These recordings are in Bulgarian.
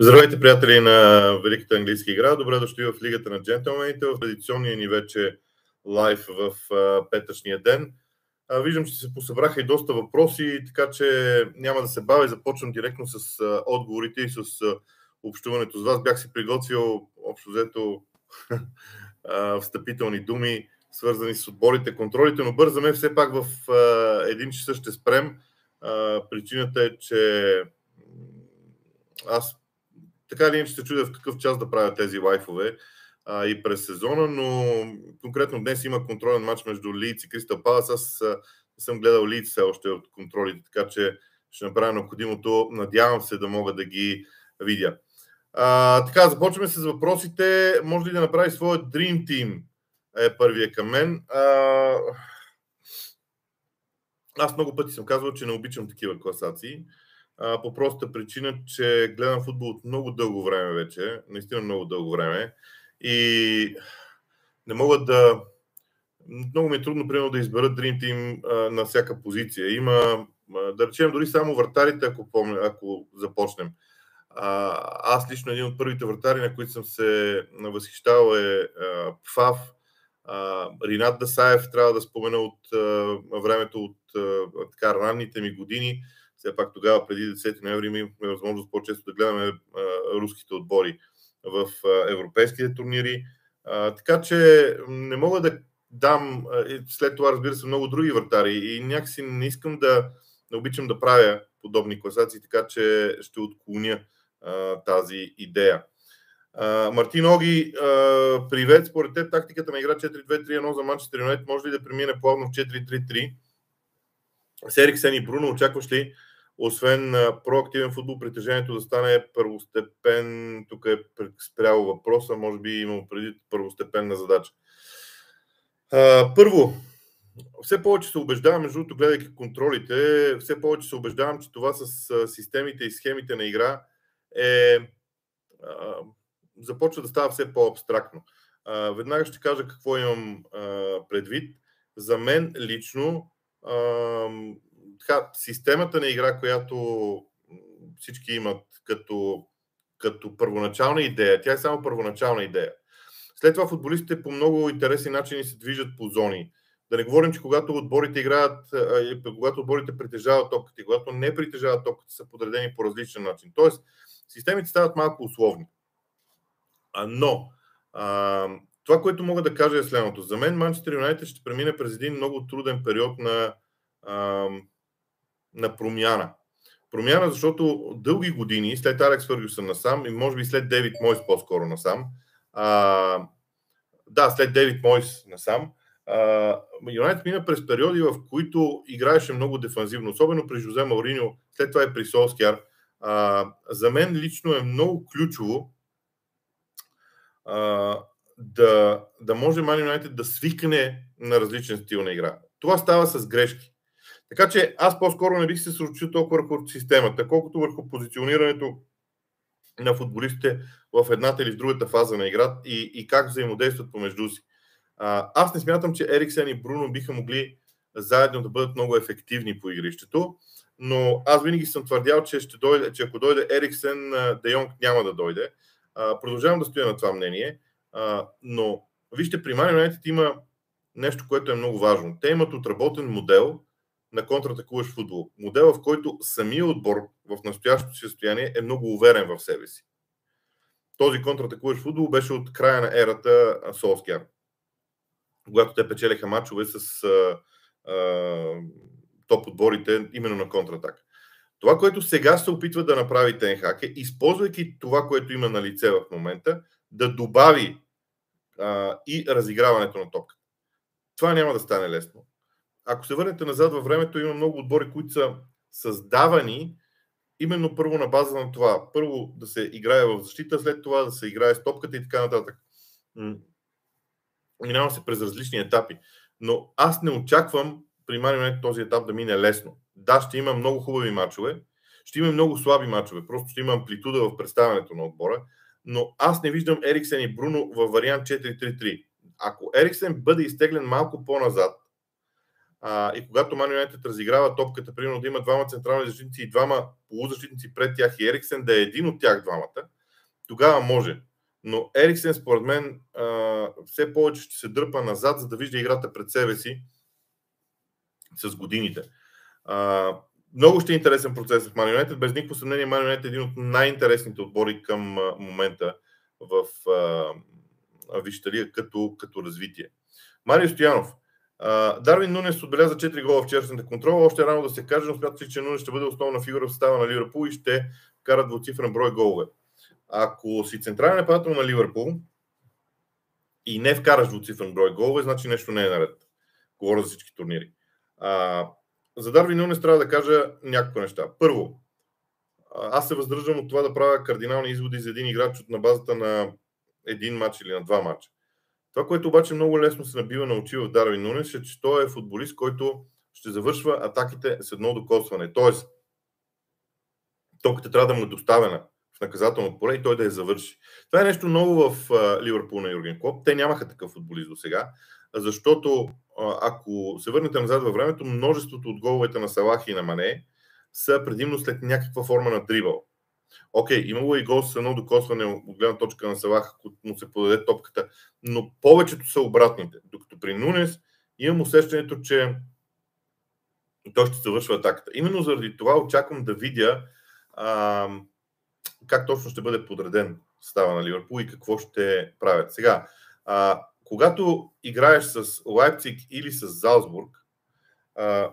Здравейте, приятели на Великата английска игра. Добре дошли в Лигата на джентълмените, в традиционния ни вече лайф в петъчния ден. Виждам, че се посъбраха и доста въпроси, така че няма да се бавя започвам директно с отговорите и с общуването с вас. Бях си приготвил общо взето встъпителни думи, свързани с отборите, контролите, но бързаме все пак в един часа ще спрем. Причината е, че аз така или иначе се чудя в какъв час да правя тези лайфове а, и през сезона, но конкретно днес има контролен матч между Лиц и Кристал Палас. Аз не съм гледал Лиц все още от контролите, така че ще направя необходимото. Надявам се да мога да ги видя. А, така, започваме с въпросите. Може ли да направи своя Dream Team? Е първия към мен. А, аз много пъти съм казвал, че не обичам такива класации а, по простата причина, че гледам футбол от много дълго време вече, наистина много дълго време и не мога да... Много ми е трудно, примерно, да избера Dream Team а, на всяка позиция. Има, а, да речем, дори само вратарите, ако, помня, ако започнем. А, аз лично един от първите вратари, на които съм се възхищавал е Пфав. Ринат Дасаев трябва да спомена от а, времето от а, така ранните ми години все пак тогава, преди 10 ноември, имахме възможност по-често да гледаме а, руските отбори в а, европейските турнири. А, така че не мога да дам, а, след това разбира се, много други вратари и някакси не искам да, не обичам да правя подобни класации, така че ще отклоня а, тази идея. Uh, Мартин Оги, uh, привет. Според теб тактиката на игра 4-2-3-1 за Манчестър Юнайтед може ли да премине плавно в 4-3-3? С Ериксен и Бруно очакваш ли освен проактивен футбол, притежението да стане първостепен, тук е спряло въпроса, може би имам преди първостепенна задача. Първо, все повече се убеждавам, между другото, гледайки контролите, все повече се убеждавам, че това с системите и схемите на игра е, започва да става все по-абстрактно. Веднага ще кажа какво имам предвид. За мен лично така, системата на игра, която всички имат като, като първоначална идея, тя е само първоначална идея. След това футболистите по много интересни начини се движат по зони. Да не говорим, че когато отборите играят, когато отборите притежават топката и когато не притежават топката, са подредени по различен начин. Тоест, системите стават малко условни. Но, а, това, което мога да кажа е следното. За мен Манчестър Юнайтед ще премине през един много труден период на на промяна. Промяна, защото дълги години, след Алекс Фъргюсън насам и може би след Девид Мойс по-скоро насам, а, да, след Девид Мойс насам, Юнайтед мина през периоди, в които играеше много дефанзивно, особено при Жозе Мауриньо, след това и при Солскияр. За мен лично е много ключово а, да, да може Ман Юнайтед да свикне на различен стил на игра. Това става с грешки. Така че аз по-скоро не бих се съсредоточил толкова върху системата, колкото върху позиционирането на футболистите в едната или в другата фаза на игра и, и как взаимодействат помежду си. А, аз не смятам, че Ериксен и Бруно биха могли заедно да бъдат много ефективни по игрището, но аз винаги съм твърдял, че, ще дойде, че ако дойде Ериксен, Де Йонг няма да дойде. А, продължавам да стоя на това мнение, а, но вижте, при Man има нещо, което е много важно. Те имат отработен модел, на контратакуващ футбол. Модел, в който самия отбор в настоящото си състояние е много уверен в себе си. Този контратакуващ футбол беше от края на ерата Солскияр, когато те печелиха мачове с а, а, топ отборите именно на контратак. Това, което сега се опитва да направи Тенхак е, използвайки това, което има на лице в момента, да добави а, и разиграването на топката. Това няма да стане лесно ако се върнете назад във времето, има много отбори, които са създавани именно първо на база на това. Първо да се играе в защита, след това да се играе с топката и така нататък. Минава се през различни етапи. Но аз не очаквам при този етап да мине лесно. Да, ще има много хубави мачове, ще има много слаби мачове, просто ще има амплитуда в представянето на отбора, но аз не виждам Ериксен и Бруно във вариант 4-3-3. Ако Ериксен бъде изтеглен малко по-назад, а, и когато Man United разиграва топката, примерно да има двама централни защитници и двама полузащитници пред тях и Ериксен да е един от тях двамата, тогава може. Но Ериксен, според мен, а, все повече ще се дърпа назад, за да вижда играта пред себе си с годините. А, много ще е интересен процес в United. Без никакво съмнение, United е един от най-интересните отбори към а, момента в Висшата лига като, като развитие. Марио Стоянов. Дарвин Нунес отбеляза 4 гола в вчерашната контрола. Още рано да се каже, но смятате, че Нунес ще бъде основна фигура в състава на Ливърпул и ще кара двуцифрен брой голове. Ако си централен нападател на Ливърпул и не вкараш двуцифрен брой голове, значи нещо не е наред. Говоря за всички турнири. А, за Дарвин Нунес трябва да кажа няколко неща. Първо, аз се въздържам от това да правя кардинални изводи за един играч от на базата на един матч или на два матча. Това, което обаче много лесно се набива на очи в Дарвин Нунес, е, че той е футболист, който ще завършва атаките с едно докосване. Тоест, топката трябва да му е доставена в наказателно поле и той да я завърши. Това е нещо ново в Ливърпул на Юрген Клоп. Те нямаха такъв футболист до сега, защото ако се върнете назад във времето, множеството от головете на Салах и на Мане са предимно след някаква форма на дрибъл. Окей, okay, имало и гол с едно докосване от гледна точка на Салах, ако му се подаде топката, но повечето са обратните. Докато при Нунес имам усещането, че той ще завършва атаката. Именно заради това очаквам да видя а, как точно ще бъде подреден става на Ливърпул и какво ще правят. Сега, а, когато играеш с Лайпциг или с Залцбург,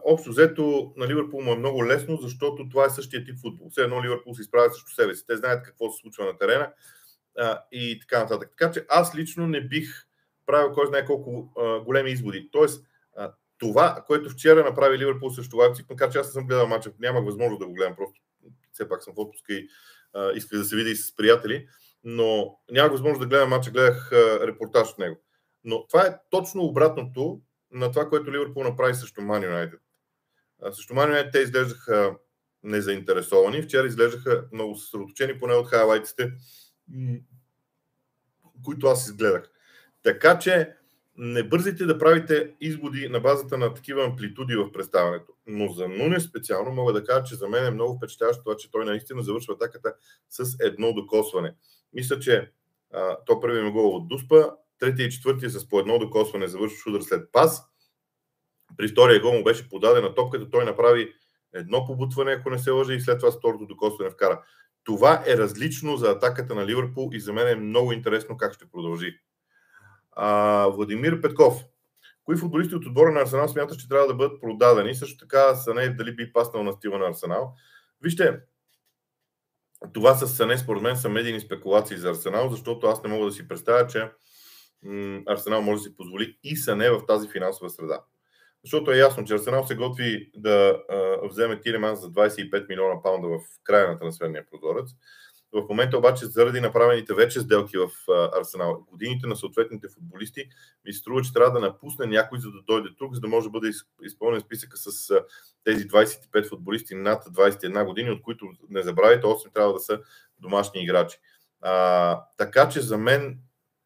общо взето на Ливърпул му е много лесно, защото това е същия тип футбол. Все едно Ливърпул се изправя срещу себе си. Те знаят какво се случва на терена а, и така нататък. Така че аз лично не бих правил кой знае колко а, големи изводи. Тоест, а, това, което вчера направи Ливърпул срещу Лайпциг, макар че аз не съм гледал мача, нямах възможност да го гледам, просто все пак съм в отпуска и а, исках да се видя и с приятели, но нямах възможност да гледам мача, гледах а, репортаж от него. Но това е точно обратното на това, което Ливърпул направи срещу Ман Юнайтед. Срещу Ман Юнайтед те изглеждаха незаинтересовани. Вчера изглеждаха много съсредоточени, поне от хайлайтите, които аз изгледах. Така че не бързите да правите изводи на базата на такива амплитуди в представянето. Но за Нуне специално мога да кажа, че за мен е много впечатляващо това, че той наистина завършва атаката с едно докосване. Мисля, че а, то първи гол от Дуспа, Третия и четвъртия с по едно докосване завършва удар след пас. При втория гол му беше подадена топката, той направи едно побутване, ако не се лъжа, и след това второто докосване вкара. Това е различно за атаката на Ливърпул и за мен е много интересно как ще продължи. А, Владимир Петков. Кои футболисти от отбора на Арсенал смятат, че трябва да бъдат продадени? Също така Сане дали би паснал на стила на Арсенал. Вижте, това с Сане според мен са медийни спекулации за Арсенал, защото аз не мога да си представя, че Арсенал може да си позволи и са не в тази финансова среда. Защото е ясно, че Арсенал се готви да а, вземе Тилеман за 25 милиона паунда в края на трансферния прозорец. В момента обаче, заради направените вече сделки в а, Арсенал, годините на съответните футболисти, ми струва, че трябва да напусне някой, за да дойде тук, за да може да бъде изпълнен списъка с а, тези 25 футболисти над 21 години, от които не забравяйте, 8 трябва да са домашни играчи. А, така че за мен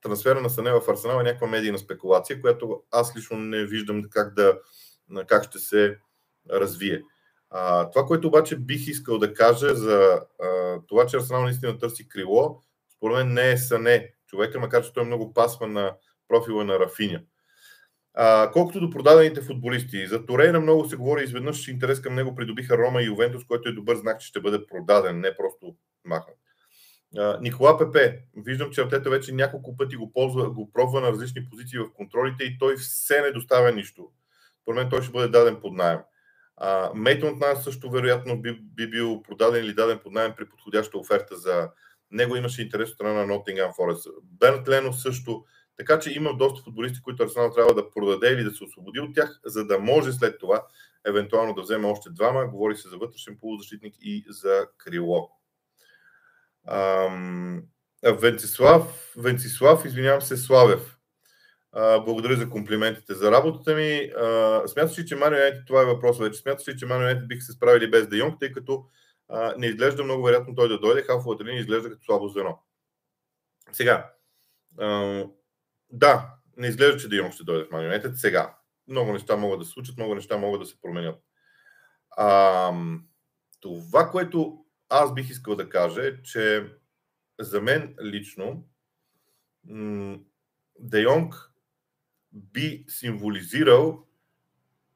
трансфера на Сане в Арсенал е някаква медийна спекулация, която аз лично не виждам как, да, как ще се развие. А, това, което обаче бих искал да кажа за а, това, че Арсенал наистина търси крило, според мен не е Сане човека, макар че той е много пасва на профила на Рафиня. А, колкото до продадените футболисти, за Торейна много се говори изведнъж, интерес към него придобиха Рома и Ювентус, който е добър знак, че ще бъде продаден, не просто махнат. Никола Пепе, виждам, че Артета вече няколко пъти го, ползва, го пробва на различни позиции в контролите и той все не доставя нищо. Според мен той ще бъде даден под найем. Мейтон от нас също вероятно би, би бил продаден или даден под найем при подходяща оферта за него. Имаше интерес от страна на Nottingham Forest. Бернт Лено също. Така че има доста футболисти, които Арсенал трябва да продаде или да се освободи от тях, за да може след това евентуално да вземе още двама. Говори се за вътрешен полузащитник и за крило. Венцислав, Венцислав, извинявам се, Славев. А, благодаря за комплиментите за работата ми. Смяташ ли, че Манио Юнайтед, това е въпрос вече, смяташ ли, че Манио Юнайтед бих се справили без Де Йонг, тъй като а, не изглежда много вероятно той да дойде, халфовата линия изглежда като слабо звено. Сега, а, да, не изглежда, че Де Йонг ще дойде в Манио Юнайтед сега. много неща могат да се случат, много неща могат да се променят. А, това, което аз бих искал да кажа че за мен лично Де Йонг би символизирал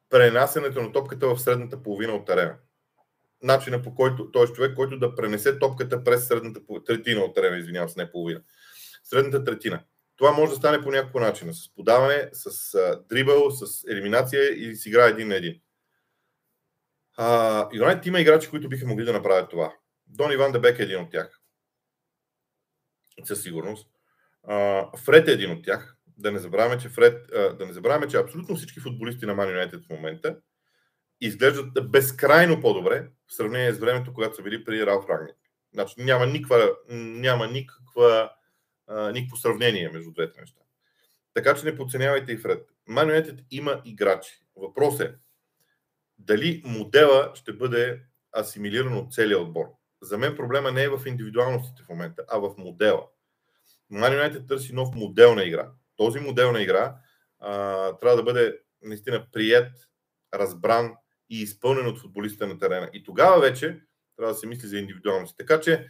пренасенето на топката в средната половина от терена. Начина по който, т.е. човек, който да пренесе топката през средната третина от терена, извинявам се, не половина. Средната третина. Това може да стане по някакво начин. С подаване, с дрибъл, с елиминация или с игра един на един. Юнайтед има играчи, които биха могли да направят това. Дон Иван Дебек е един от тях. Със сигурност. Фред е един от тях. Да не забравяме, че Фред, да не забравяме, че абсолютно всички футболисти на Man United в момента изглеждат безкрайно по-добре в сравнение с времето, когато са били при Ралф Рагник. Значи няма никаква, няма никаква, никакво сравнение между двете неща. Така че не подценявайте и Фред. Man има играчи. Въпрос е дали модела ще бъде асимилиран от целия отбор. За мен проблема не е в индивидуалностите в момента, а в модела. Man United търси нов модел на игра. Този модел на игра а, трябва да бъде наистина прият, разбран и изпълнен от футболистите на терена. И тогава вече трябва да се мисли за индивидуалност. Така че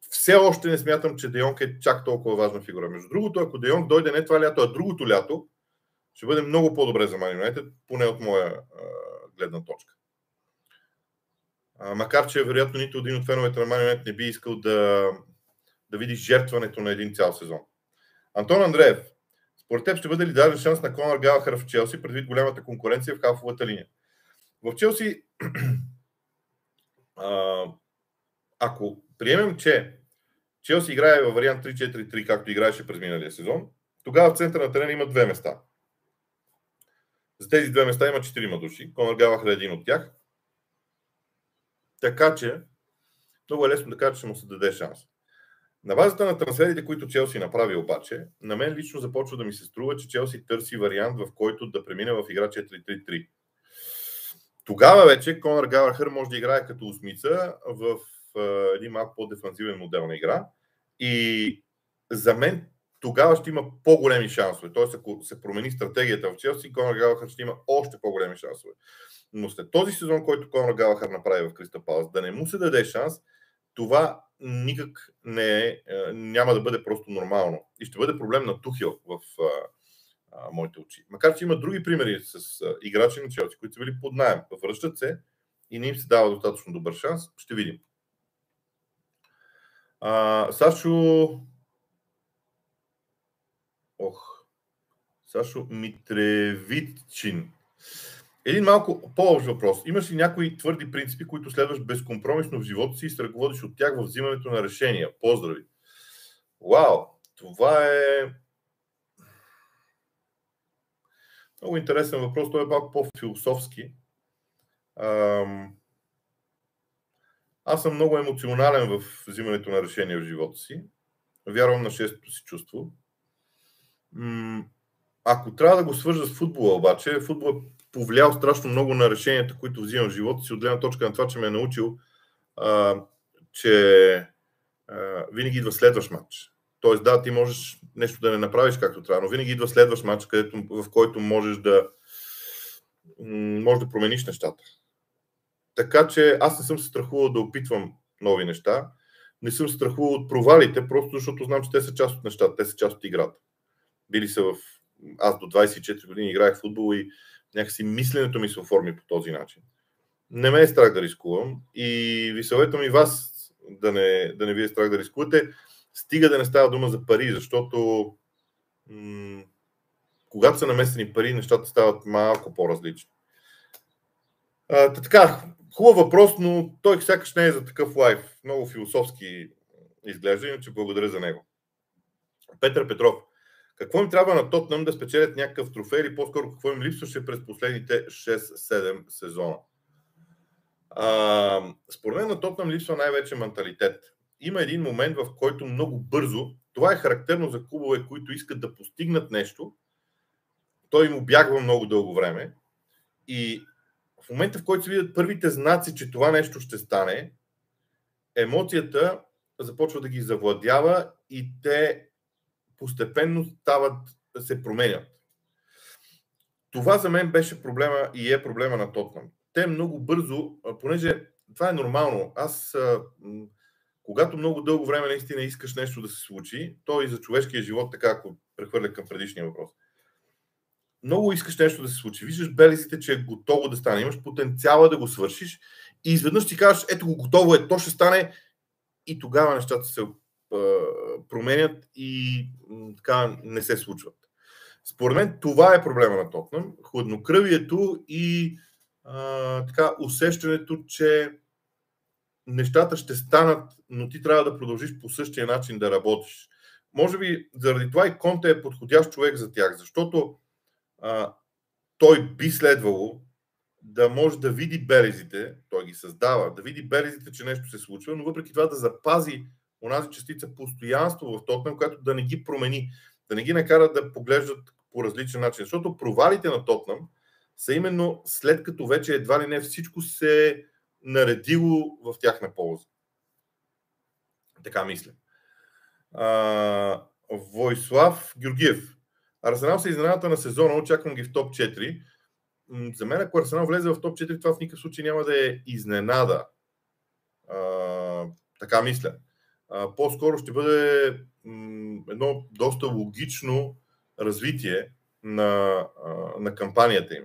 все още не смятам, че Дейонг е чак толкова важна фигура. Между другото, ако Дейонг дойде не това лято, а другото лято, ще бъде много по-добре за Man United, поне от моя а, гледна точка. Макар, че вероятно нито един от феновете на United не би искал да, да види жертването на един цял сезон. Антон Андреев, според теб ще бъде ли даден шанс на Конор Галахър в Челси, предвид голямата конкуренция в халфовата линия? В Челси, ако приемем, че Челси играе във вариант 3-4-3, както играеше през миналия сезон, тогава в центъра на терена има две места. За тези две места има четирима души. Конор Галахър е един от тях. Така че, много е лесно да кажа, че му се даде шанс. На базата на трансферите, които Челси направи обаче, на мен лично започва да ми се струва, че Челси търси вариант, в който да премине в игра 4-3-3. Тогава вече Конор Галахър може да играе като осмица в един малко по-дефанзивен модел на игра. И за мен тогава ще има по-големи шансове. Тоест, ако се промени стратегията в Челси, Конор Галахър ще има още по-големи шансове. Но след този сезон, който Конор Галахър направи в Криста Палас, да не му се даде шанс, това никак не е, няма да бъде просто нормално. И ще бъде проблем на Тухил в а, а, моите очи. Макар, че има други примери с а, играчи на Челси, които са били под найем. Връщат се и не им се дава достатъчно добър шанс. Ще видим. А, Сашо Ох. Сашо Митревитчин. Един малко по-общ въпрос. Имаш ли някои твърди принципи, които следваш безкомпромисно в живота си и се ръководиш от тях в взимането на решения? Поздрави! Вау! Това е много интересен въпрос. Той е малко по-философски. Аз съм много емоционален в взимането на решения в живота си. Вярвам на шестото си чувство. Ако трябва да го свържа с футбола, обаче, футбол е повлиял страшно много на решенията, които взимам в живота си, от гледна точка на това, че ме е научил, а, че а, винаги идва следващ матч. Тоест, да, ти можеш нещо да не направиш както трябва, но винаги идва следващ матч, където, в който можеш да, може да промениш нещата. Така че аз не съм се страхувал да опитвам нови неща. Не съм страхувал от провалите, просто защото знам, че те са част от нещата, те са част от играта. Били са в... Аз до 24 години играех футбол и някакси мисленето ми се оформи по този начин. Не ме е страх да рискувам и ви съветвам и вас да не, да не ви е страх да рискувате. Стига да не става дума за пари, защото м- когато са намесени пари, нещата стават малко по-различни. А, така, хубав въпрос, но той сякаш не е за такъв лайф. Много философски изглежда, иначе благодаря за него. Петър Петров. Какво им трябва на Тотнам да спечелят някакъв трофей или по-скоро какво им липсваше през последните 6-7 сезона? А, според мен на Тотнам липсва най-вече менталитет. Има един момент, в който много бързо, това е характерно за клубове, които искат да постигнат нещо, той им обягва много дълго време и в момента, в който се видят първите знаци, че това нещо ще стане, емоцията започва да ги завладява и те постепенно стават, се променят. това за мен беше проблема и е проблема на Тотнам. Те много бързо, понеже това е нормално. Аз, когато много дълго време наистина искаш нещо да се случи, то и за човешкия живот, така ако прехвърля към предишния въпрос, много искаш нещо да се случи. Виждаш белезите, че е готово да стане. Имаш потенциала да го свършиш и изведнъж ти кажеш, ето го готово е, то ще стане и тогава нещата се променят и така не се случват. Според мен това е проблема на Тотнам. Хладнокръвието и а, така усещането, че нещата ще станат, но ти трябва да продължиш по същия начин да работиш. Може би заради това и Конте е подходящ човек за тях, защото а, той би следвало да може да види белезите, той ги създава, да види белезите, че нещо се случва, но въпреки това да запази онази частица постоянство в Тотнам, която да не ги промени, да не ги накара да поглеждат по различен начин. Защото провалите на Тотнам са именно след като вече едва ли не всичко се е наредило в тяхна полза. Така мисля. А, Войслав Георгиев. Арсенал са изненадата на сезона, очаквам ги в топ 4. За мен, ако Арсенал влезе в топ 4, това в никакъв случай няма да е изненада. А, така мисля. По-скоро ще бъде едно доста логично развитие на, на кампанията им,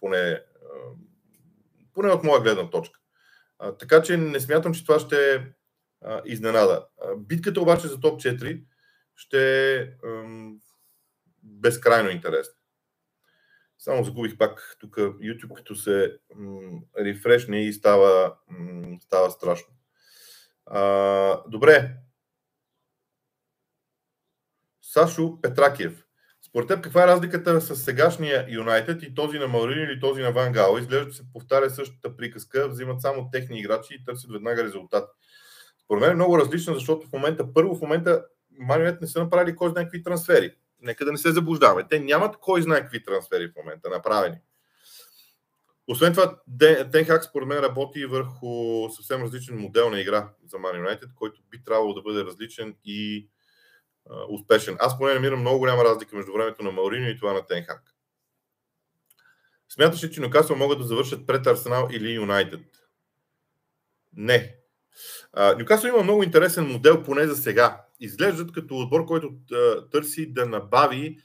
поне, поне от моя гледна точка. Така че не смятам, че това ще е изненада. Битката обаче за топ 4 ще е безкрайно интересна. Само загубих пак тук YouTube, като се рефрешне и става, става страшно. А, добре. Сашо Петракиев. Според теб, каква е разликата с сегашния Юнайтед и този на Маурин или този на Ван Гал? Изглежда, че се повтаря същата приказка, взимат само техни играчи и търсят веднага резултат. Според мен е много различно, защото в момента, първо в момента Манюет не са направили кой знае какви трансфери. Нека да не се заблуждаваме. Те нямат кой знае какви трансфери в момента направени. Освен това, Тенхак според мен работи върху съвсем различен модел на игра за Man United, който би трябвало да бъде различен и успешен. Аз поне намирам много голяма разлика между времето на Мауриньо и това на Тенхак. Смяташ ли, че Нюкасъл могат да завършат пред Арсенал или Юнайтед? Не. Нюкасъл има много интересен модел, поне за сега. Изглеждат като отбор, който търси да набави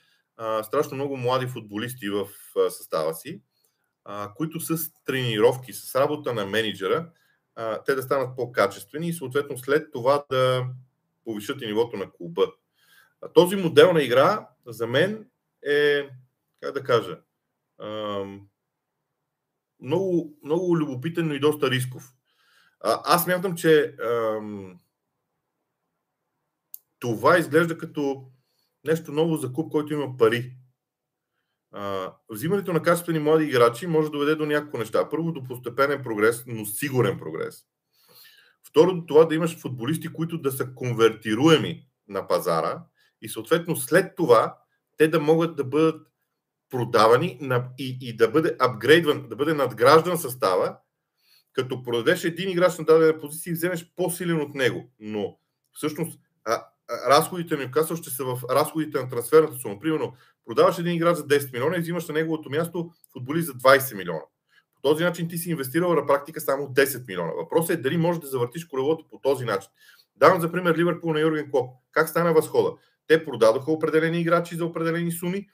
страшно много млади футболисти в състава си, които с тренировки, с работа на менеджера, те да станат по-качествени и съответно след това да повишат и нивото на клуба. Този модел на игра за мен е, как да кажа, много, много любопитен, но и доста рисков. Аз мятам, че това изглежда като нещо ново за клуб, който има пари. Взимането на качествени млади играчи може да доведе до няколко неща. Първо, до постепенен прогрес, но сигурен прогрес. Второ, до това да имаш футболисти, които да са конвертируеми на пазара и съответно след това те да могат да бъдат продавани и, и да бъде апгрейдван, да бъде надграждан състава, като продадеш един играч на дадена позиция и вземеш по-силен от него. Но всъщност а, а, разходите на Ньюкасъл ще са в разходите на трансферната сума. Примерно, продаваш един играч за 10 милиона и взимаш на неговото място футболист за 20 милиона. По този начин ти си инвестирал на практика само 10 милиона. Въпросът е дали можеш да завъртиш колелото по този начин. Давам за пример Ливърпул на Юрген Клоп. Как стана възхода? Те продадоха определени играчи за определени суми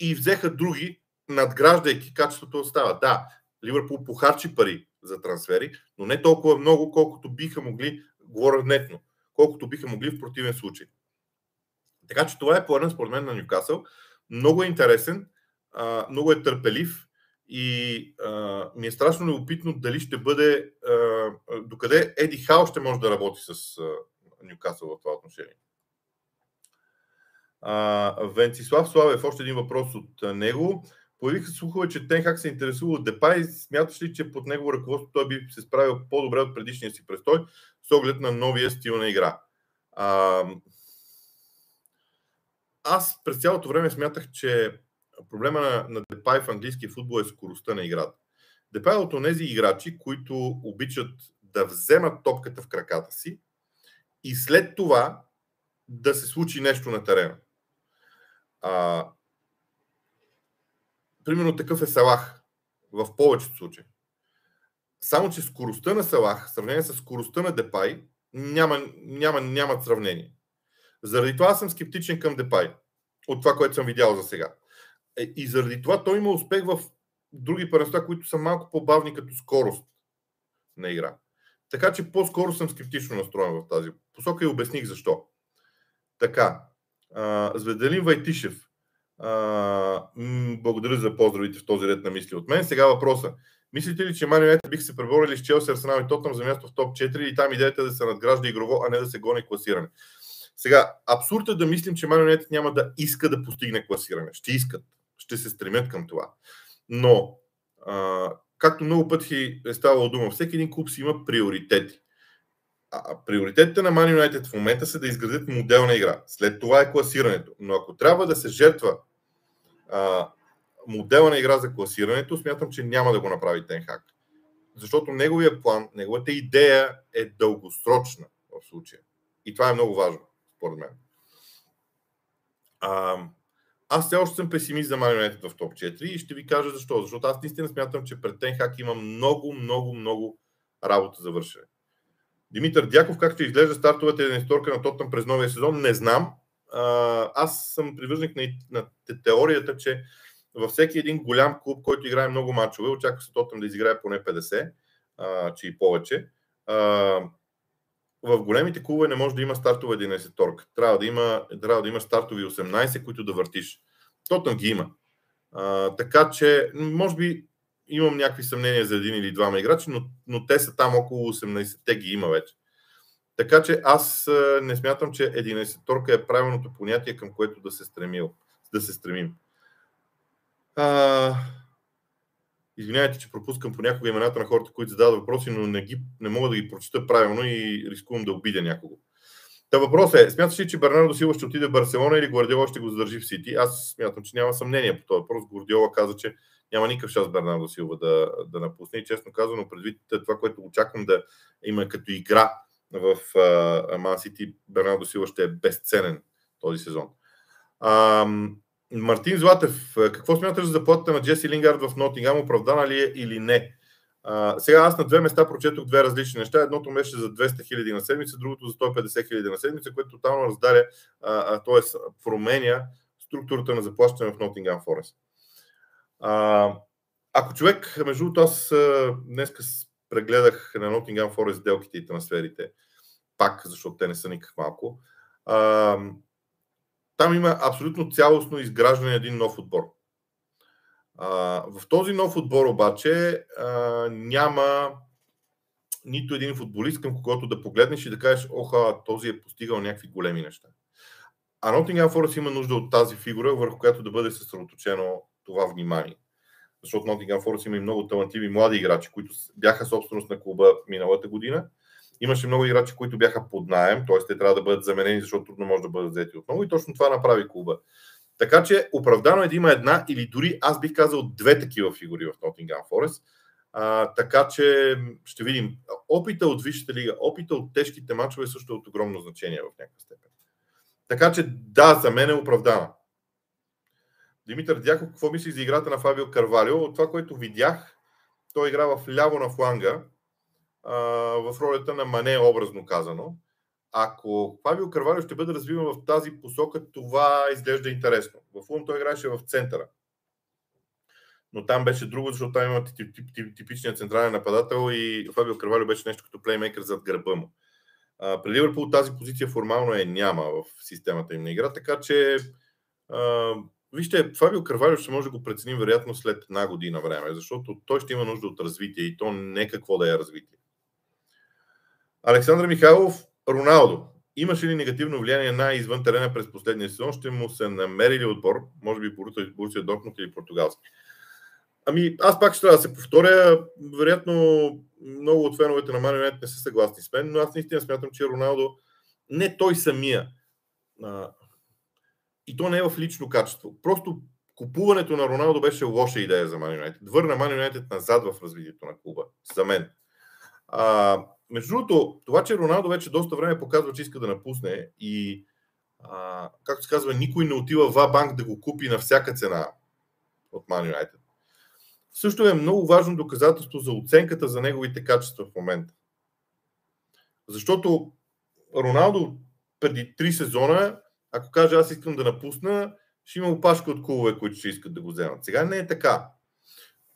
и взеха други, надграждайки качеството остава. Да, Ливърпул похарчи пари за трансфери, но не толкова много, колкото биха могли, говоря нетно, колкото биха могли в противен случай. Така че това е планът според мен на Ньюкасъл. Много е интересен, много е търпелив и а, ми е страшно любопитно дали ще бъде, а, докъде Еди Хал ще може да работи с Ньюкасъл в това отношение. А, Венцислав Славев, още един въпрос от него. Появиха се слухове, че Тенхак се интересува от Депай. Смяташ ли, че под него ръководство той би се справил по-добре от предишния си престой с оглед на новия стил на игра? А, аз през цялото време смятах, че проблема на, на Депай в английския футбол е скоростта на играта. Депай е от тези играчи, които обичат да вземат топката в краката си и след това да се случи нещо на терена. А, примерно такъв е Салах в повечето случаи. Само, че скоростта на Салах, в сравнение с скоростта на Депай, няма, няма, нямат сравнение. Заради това съм скептичен към Депай, от това, което съм видял за сега. Е, и заради това той има успех в други първенства, които са малко по-бавни като скорост на игра. Така че по-скоро съм скептично настроен в тази посока и обясних защо. Така, Зведелин Вайтишев. благодаря за поздравите в този ред на мисли от мен. Сега въпроса. Мислите ли, че Юнайтед бих се преборили с Челси, Арсенал и Тотнам за място в топ 4 и там идеята е да се надгражда игрово, а не да се гони класиране? Сега, абсурд е да мислим, че Мани Юнайтед няма да иска да постигне класиране. Ще искат. Ще се стремят към това. Но, а, както много пъти е ставало дума, всеки един клуб си има приоритети. А приоритетите на Man United в момента са да изградят моделна игра. След това е класирането. Но ако трябва да се жертва а, моделна игра за класирането, смятам, че няма да го направи Тенхак. Защото неговия план, неговата идея е дългосрочна в случая. И това е много важно, според мен. А, аз все още съм песимист за United в топ 4 и ще ви кажа защо. Защото аз наистина смятам, че пред Тенхак има много, много, много работа за вършене. Димитър Дяков, как ще изглежда стартовата единсторка на Тотъм през новия сезон, не знам. Аз съм привърженик на, на теорията, че във всеки един голям клуб, който играе много мачове, очаква се Тотъм да изиграе поне 50, че и повече. В големите клубове не може да има стартова 11 торка. Трябва да има, трябва да има стартови 18, които да въртиш. Тотъм ги има. А, така че, може би имам някакви съмнения за един или двама играчи, но, но те са там около 18, те ги има вече. Така че аз не смятам, че 11-торка е правилното понятие, към което да се, стремил, да се стремим. А... Извинявайте, че пропускам понякога имената на хората, които задават въпроси, но не, ги, не мога да ги прочита правилно и рискувам да обидя някого. Та въпрос е, смяташ ли, че Бернардо Силва ще отиде в Барселона или Гвардиола ще го задържи в Сити? Аз смятам, че няма съмнение по този въпрос. Гвардиола каза, че няма никакъв шанс Бернардо Силва да, да напусне. И честно казано, предвид това, което очаквам да има като игра в Ман Сити, Бернардо Силва ще е безценен този сезон. А, Мартин Златев, какво смяташ за заплатата на Джеси Лингард в Нотингам? Оправдана ли е или не? А, сега аз на две места прочетох две различни неща. Едното беше за 200 хиляди на седмица, другото за 150 хиляди на седмица, което тотално раздаля, т.е. променя структурата на заплащане в Нотингам Форест. А, ако човек, между другото, аз днес прегледах на Nottingham Forest сделките и трансферите, пак, защото те не са никак малко, а, там има абсолютно цялостно изграждане един нов отбор. А, в този нов отбор обаче а, няма нито един футболист, към когото да погледнеш и да кажеш, оха, този е постигал някакви големи неща. А Nottingham Forest има нужда от тази фигура, върху която да бъде съсредоточено това внимание. Защото Nottingham Forest има и много талантливи млади играчи, които бяха собственост на клуба миналата година. Имаше много играчи, които бяха под найем, т.е. те трябва да бъдат заменени, защото трудно може да бъдат взети отново и точно това направи клуба. Така че оправдано е да има една или дори аз бих казал две такива фигури в Nottingham Forest. А, така че ще видим. Опита от Висшата лига, опита от тежките мачове също е от огромно значение в някаква степен. Така че да, за мен е оправдана. Димитър Дяков, какво мисли за играта на Фабио Карвалио? От това, което видях, той игра в ляво на фланга, в ролята на Мане, образно казано. Ако Фабио Карвалио ще бъде развиван в тази посока, това изглежда интересно. В Фулм той играеше в центъра. Но там беше друго, защото там има тип, тип, тип, типичния централен нападател и Фабио Карвалио беше нещо като плеймейкър зад гърба му. А, при Ливърпул тази позиция формално е няма в системата им на игра, така че а, Вижте, Фабио Карвалио ще може да го преценим вероятно след една година време, защото той ще има нужда от развитие и то не какво да е развитие. Александър Михайлов, Роналдо. Имаше ли негативно влияние на извън терена през последния сезон? Ще му се намери ли отбор? Може би Борусия Дортмунд или португалски? Ами, аз пак ще трябва да се повторя. Вероятно, много от феновете на Марио не са съгласни с мен, но аз наистина смятам, че Роналдо, не той самия, и то не е в лично качество. Просто купуването на Роналдо беше лоша идея за Ман Юнайтед. Върна Ман назад в развитието на клуба. За мен. А, между другото, това, че Роналдо вече доста време показва, че иска да напусне и а, както се казва, никой не отива в банк да го купи на всяка цена от Ман Юнайтед. също е много важно доказателство за оценката за неговите качества в момента. Защото Роналдо преди три сезона, ако каже аз искам да напусна, ще има опашка от клубове, които ще искат да го вземат. Сега не е така.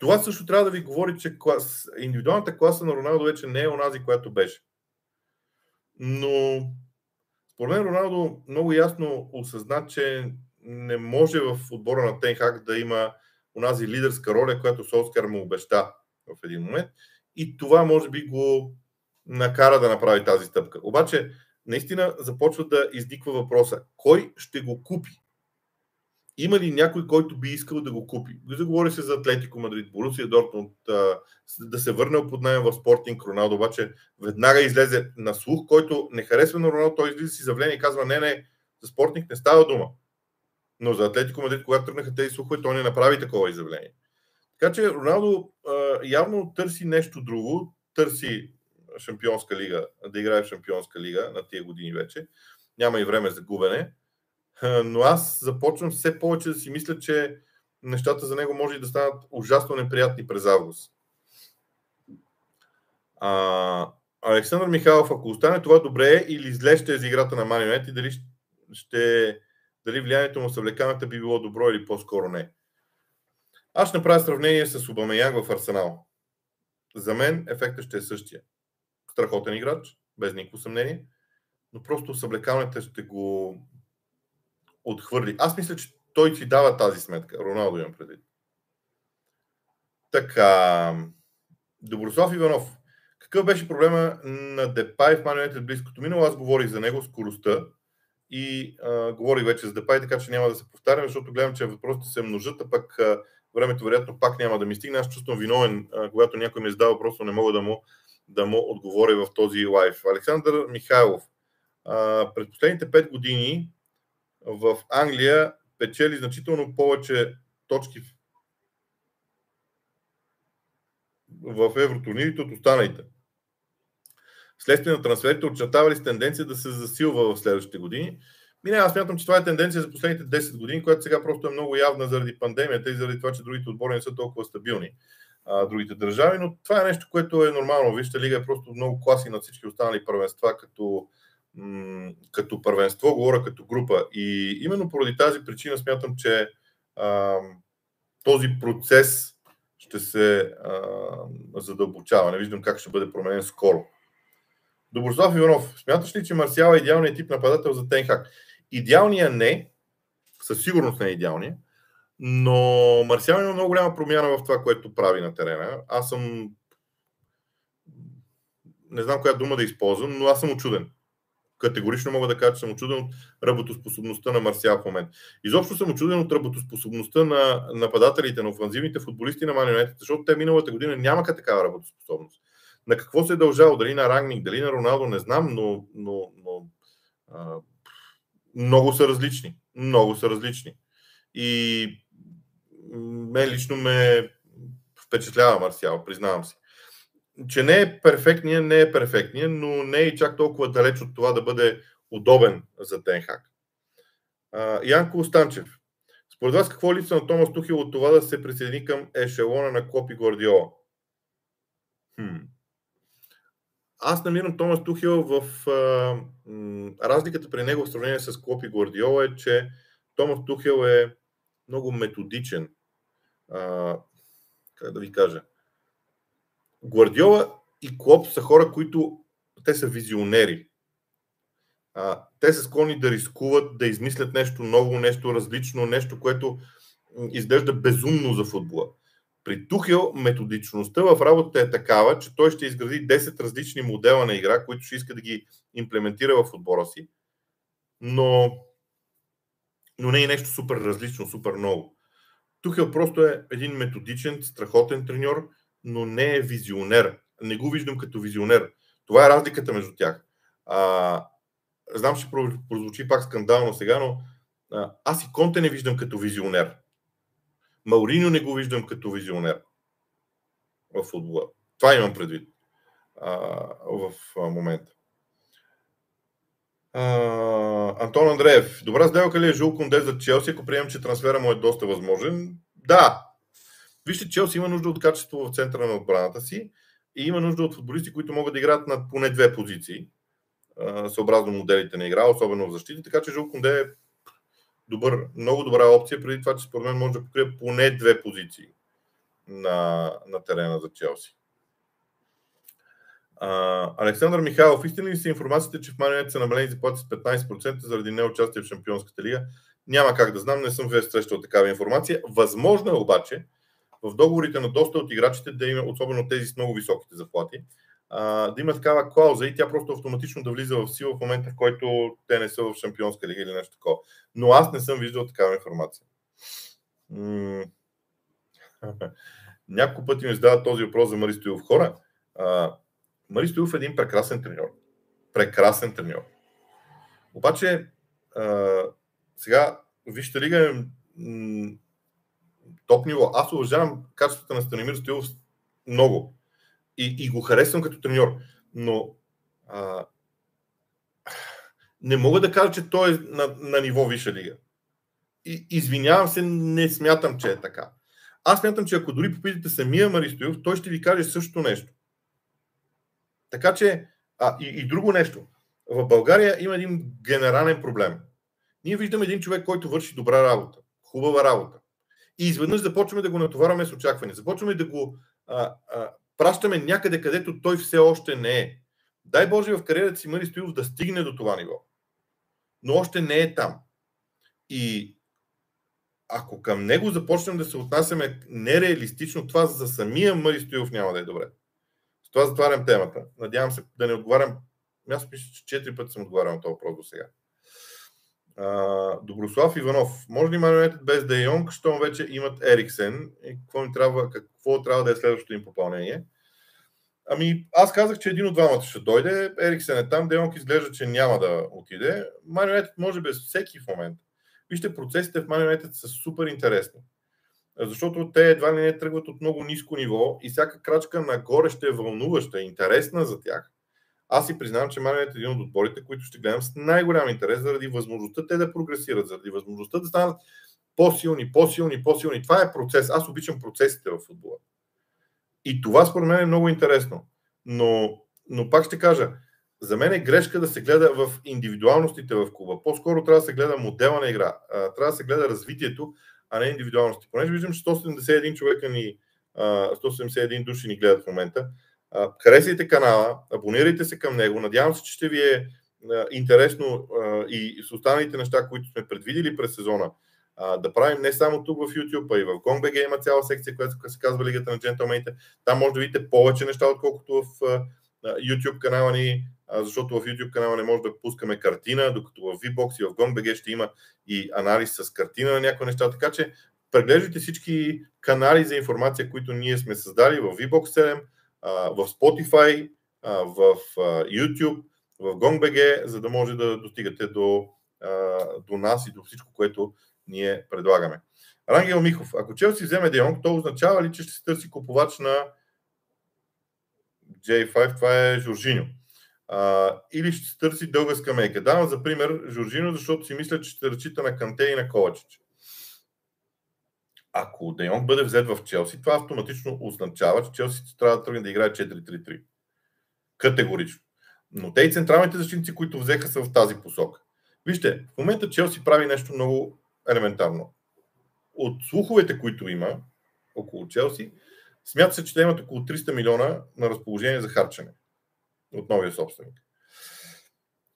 Това също трябва да ви говори, че клас, индивидуалната класа на Роналдо вече не е онази, която беше. Но според мен Роналдо много ясно осъзна, че не може в отбора на Тенхак да има онази лидерска роля, която Солскар му обеща в един момент. И това може би го накара да направи тази стъпка. Обаче, наистина започва да изниква въпроса, кой ще го купи? Има ли някой, който би искал да го купи? Заговори се за Атлетико Мадрид, Борусия Дортмунд, да се върне под найем в Спортинг Роналдо, обаче веднага излезе на слух, който не харесва на Роналдо, той излиза с изявление и казва, не, не, за Спортинг не става дума. Но за Атлетико Мадрид, когато тръгнаха тези слухове, той не направи такова изявление. Така че Роналдо явно търси нещо друго, търси Шампионска лига, да играе в Шампионска лига на тия години вече. Няма и време за губене. Но аз започвам все повече да си мисля, че нещата за него може и да станат ужасно неприятни през август. А, Александър Михайлов, ако остане това добре или зле ще е за играта на Мани и дали, ще, дали влиянието му с би било добро или по-скоро не. Аз ще направя сравнение с Обамеяг в Арсенал. За мен ефектът ще е същия страхотен играч, без никакво съмнение, но просто съблекалните ще го отхвърли. Аз мисля, че той си дава тази сметка. Роналдо имам предвид. Така. Доброслав Иванов. Какъв беше проблема на Депай в Манионете близкото минало? Аз говорих за него, скоростта и а, говорих вече за Депай, така че няма да се повтарям, защото гледам, че въпросите се множат, а пък а, времето вероятно пак няма да ми стигне. Аз чувствам виновен, а, когато някой ми задава просто не мога да му да му отговори в този лайф. Александър Михайлов. А, през последните 5 години в Англия печели значително повече точки в евротурнирите от останалите. Следствие на трансферите очертава ли с тенденция да се засилва в следващите години? Ми аз смятам, че това е тенденция за последните 10 години, която сега просто е много явна заради пандемията и заради това, че другите отбори не са толкова стабилни а, другите държави, но това е нещо, което е нормално. Вижте, лига е просто много класи на всички останали първенства като, като първенство, говоря като група. И именно поради тази причина смятам, че а, този процес ще се а, задълбочава. Не виждам как ще бъде променен скоро. Доброслав Иванов, смяташ ли, че Марсиал е идеалният тип нападател за Тенхак? Идеалният не, със сигурност не е идеалният, но Марсиал има много голяма промяна в това, което прави на терена. Аз съм. Не знам коя дума да използвам, но аз съм очуден. Категорично мога да кажа, че съм очуден от работоспособността на Марсиал в момента. Изобщо съм очуден от работоспособността на нападателите, на офанзивните футболисти на Манионетите, защото те миналата година нямаха такава работоспособност. На какво се е дължало? Дали на Рангник, дали на Роналдо, не знам, но, но, но а, много са различни. Много са различни. И мен лично ме впечатлява Марсиал, признавам си. Че не е перфектния, не е перфектния, но не е и чак толкова далеч от това да бъде удобен за Тенхак. Янко Останчев. Според вас какво липсва на Томас Тухил от това да се присъедини към ешелона на Клоп и? Хм. Аз намирам Томас Тухил в... А, м, разликата при него в сравнение с Клоп и е, че Томас Тухил е много методичен а, как да ви кажа, Гвардиола и Клоп са хора, които те са визионери. А, те са склонни да рискуват, да измислят нещо ново, нещо различно, нещо, което изглежда безумно за футбола. При Тухел методичността в работата е такава, че той ще изгради 10 различни модела на игра, които ще иска да ги имплементира в отбора си, но, но не е нещо супер различно, супер ново. Тухел просто е един методичен, страхотен треньор, но не е визионер. Не го виждам като визионер. Това е разликата между тях. А, знам, че прозвучи пак скандално сега, но а, аз и Конте не виждам като визионер. Мауриньо не го виждам като визионер в футбола. Това имам предвид а, в момента. А, Антон Андреев. Добра сделка ли е Жул Конде за Челси, ако приемам, че трансфера му е доста възможен? Да. Вижте, Челси има нужда от качество в центъра на отбраната си и има нужда от футболисти, които могат да играят на поне две позиции, съобразно моделите на игра, особено в защита. Така че Жул Конде е добър, много добра опция, преди това, че според мен може да покрие поне две позиции на, на терена за Челси. Александър Михайлов, истина ли са информациите, че в Манионет са намалени заплати с 15% заради неучастие в Шампионската лига? Няма как да знам, не съм срещал такава информация. Възможно е обаче в договорите на доста от играчите да има, особено тези с много високите заплати, да има такава клауза и тя просто автоматично да влиза в сила в момента, в който те не са в Шампионска лига или нещо такова. Но аз не съм виждал такава информация. Няколко пъти ми задават този въпрос за Мари Стоилов. Хора, Мари Стоилов е един прекрасен треньор. Прекрасен треньор. Обаче, сега, вижте лига е топ ниво. Аз уважавам качеството на Станимир Стоилов много. И, и го харесвам като треньор. Но а, не мога да кажа, че той е на, на ниво Виша лига. И, извинявам се, не смятам, че е така. Аз смятам, че ако дори попитате самия Маристоев, той ще ви каже същото нещо. Така че, а, и, и друго нещо. В България има един генерален проблем. Ние виждаме един човек, който върши добра работа, хубава работа. И изведнъж започваме да го натоварваме с очакване. Започваме да го а, а, пращаме някъде, където той все още не е. Дай Боже в кариерата си Мари Стоилов да стигне до това ниво. Но още не е там. И ако към него започнем да се отнасяме нереалистично, това за самия Мари Стоилов няма да е добре. С това затварям темата. Надявам се да не отговарям. Аз мисля, че четири пъти съм отговарял на този въпрос до сега. Доброслав Иванов. Може ли Марионетът без Де Йонг, щом вече имат Ериксен? И какво, им трябва, какво трябва да е следващото им попълнение? Ами, аз казах, че един от двамата ще дойде. Ериксен е там, Де Йонг изглежда, че няма да отиде. Марионетът може без всеки в момента. Вижте, процесите в Марионетът са супер интересни. Защото те едва ли не тръгват от много ниско ниво и всяка крачка нагоре ще е вълнуваща, интересна за тях. Аз си признавам, че Марионет е един от отборите, които ще гледам с най-голям интерес заради възможността те да прогресират, заради възможността да станат по-силни, по-силни, по-силни. Това е процес. Аз обичам процесите в футбола. И това според мен е много интересно. Но, но пак ще кажа, за мен е грешка да се гледа в индивидуалностите в клуба. По-скоро трябва да се гледа модела на игра. Трябва да се гледа развитието, а не индивидуалности. Понеже виждам, че 171 човека ни, 171 души ни гледат в момента. Харесайте канала, абонирайте се към него. Надявам се, че ще ви е интересно и с останалите неща, които сме предвидили през сезона, да правим не само тук в YouTube, а и в GongBG има цяла секция, която се казва Лигата на джентълмените. Там може да видите повече неща, отколкото в YouTube канала ни, защото в YouTube канала не може да пускаме картина, докато в VBOX и в GongBG ще има и анализ с картина на някои неща. Така че преглеждайте всички канали за информация, които ние сме създали в VBOX 7, в Spotify, в YouTube, в GongBG, за да може да достигате до, до нас и до всичко, което ние предлагаме. Рангел Михов, ако Челси вземе Дейонг, то означава ли, че ще се търси купувач на J5, това е Жоржиньо. Или ще се търси дълга скамейка. Давам за пример Жоржино, защото си мисля, че ще ръчита на Канте и на Ковачич. Ако Де Йонг бъде взет в Челси, това автоматично означава, че Челси трябва да тръгне да играе 4-3-3. Категорично. Но те и централните защитници, които взеха са в тази посока. Вижте, в момента Челси прави нещо много елементарно. От слуховете, които има около Челси, смята се, че те имат около 300 милиона на разположение за харчене от новия собственик.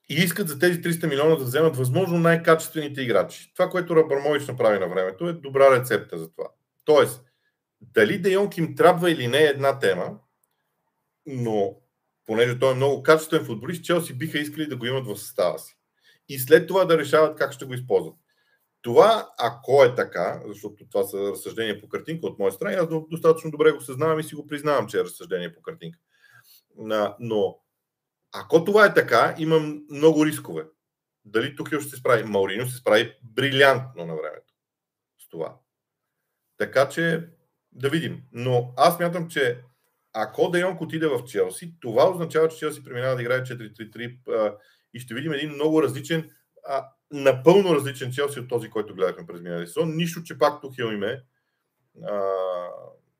И искат за тези 300 милиона да вземат възможно най-качествените играчи. Това, което Рабърмович направи на времето, е добра рецепта за това. Тоест, дали Де Йонг им трябва или не е една тема, но понеже той е много качествен футболист, Челси биха искали да го имат в състава си. И след това да решават как ще го използват. Това, ако е така, защото това са разсъждения по картинка от моя страна, аз достатъчно добре го съзнавам и си го признавам, че е разсъждение по картинка. Но ако това е така, имам много рискове. Дали тук ще се справи? Маурино се справи брилянтно на времето с това. Така че да видим. Но аз мятам, че ако Де отиде в Челси, това означава, че Челси преминава да играе 4-3-3 и ще видим един много различен, а, напълно различен Челси от този, който гледахме през миналия сезон. Нищо, че пак тук имаме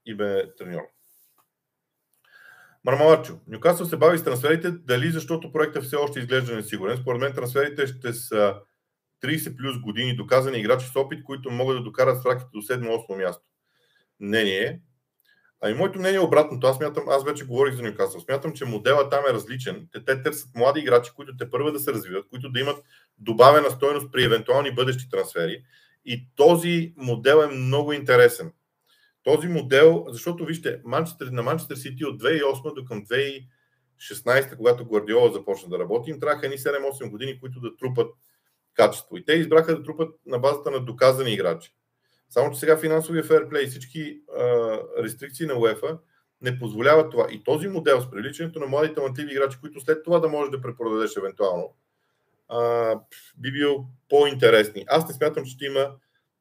и бе треньор. Мармалачо. Нюкасъл се бави с трансферите. Дали защото проектът все още изглежда несигурен? Според мен трансферите ще са 30 плюс години доказани играчи с опит, които могат да докарат фраките до 7-8 място. Мнение. А и моето мнение е обратното. Аз, мятам, аз вече говорих за Нюкасъл. Смятам, че модела там е различен. Те, те търсят млади играчи, които те първо да се развиват, които да имат добавена стойност при евентуални бъдещи трансфери. И този модел е много интересен. Този модел, защото вижте, Манчестър, на Манчестър Сити от 2008 до към 2016, когато Гвардиола започна да работи, им трябваха едни 7-8 години, които да трупат качество. И те избраха да трупат на базата на доказани играчи. Само, че сега финансовия ферплей и всички а, рестрикции на УЕФА не позволяват това. И този модел с привличането на млади талантливи играчи, които след това да можеш да препродадеш евентуално, а, би бил по-интересни. Аз не смятам, че ще има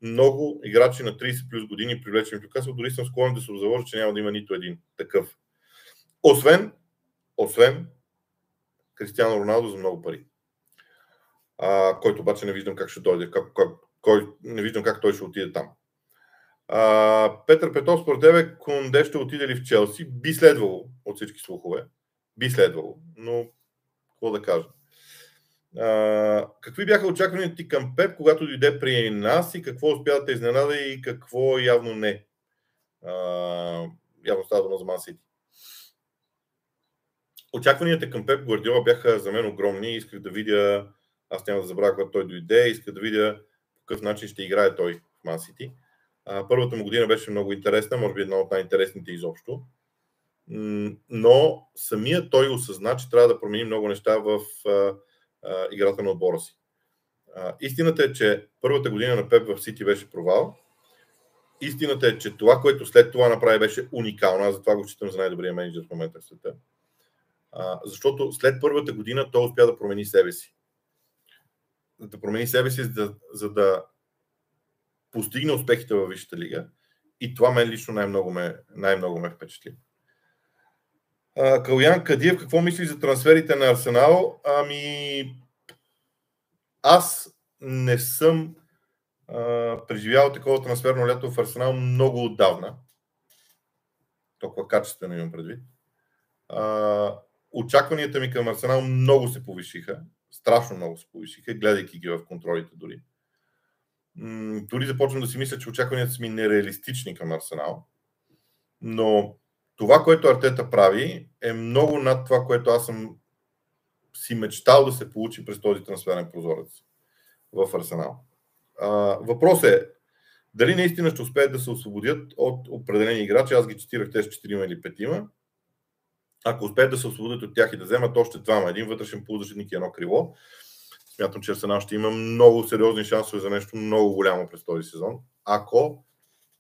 много играчи на 30 плюс години привлечени в Нюкасъл. Дори съм склонен да се заложа, че няма да има нито един такъв. Освен, освен Кристиано Роналдо за много пари. А, който обаче не виждам как ще дойде, как, как, кой, не виждам как той ще отиде там. А, Петър Петров, според тебе, Конде ще отиде ли в Челси? Би следвало от всички слухове. Би следвало, но какво да кажа? А, какви бяха очакванията ти към Пеп, когато дойде при нас и какво успя да те изненада и какво явно не? А, явно става дума за Ман. Очакванията към Пеп Гвардиола бяха за мен огромни. Исках да видя, аз няма да забравя, когато той дойде, исках да видя по какъв начин ще играе той в Ман. Първата му година беше много интересна, може би една от най-интересните изобщо. Но самия той осъзна, че трябва да промени много неща в играта на отбора си. Истината е, че първата година на Пеп в Сити беше провал. Истината е, че това, което след това направи, беше уникално. Аз затова го считам за най-добрия менеджер в момента в света. Защото след първата година той успя да промени себе си. Да промени себе си, за да, за да постигне успехите във Висшата лига. И това мен лично най-много ме, най-много ме впечатли. Калян Кадиев, какво мисли за трансферите на Арсенал? Ами, аз не съм а, преживял такова трансферно лято в Арсенал много отдавна. Толкова качествено имам предвид. А, очакванията ми към Арсенал много се повишиха. Страшно много се повишиха, гледайки ги в контролите дори. М- дори започвам да си мисля, че очакванията са ми нереалистични към Арсенал. Но това, което Артета прави, е много над това, което аз съм си мечтал да се получи през този трансферен прозорец в Арсенал. Въпрос е, дали наистина ще успеят да се освободят от определени играчи, аз ги цитирах тези 4 или 5 ако успеят да се освободят от тях и да вземат още двама, един вътрешен полузащитник и едно крило, смятам, че Арсенал ще има много сериозни шансове за нещо много голямо през този сезон, ако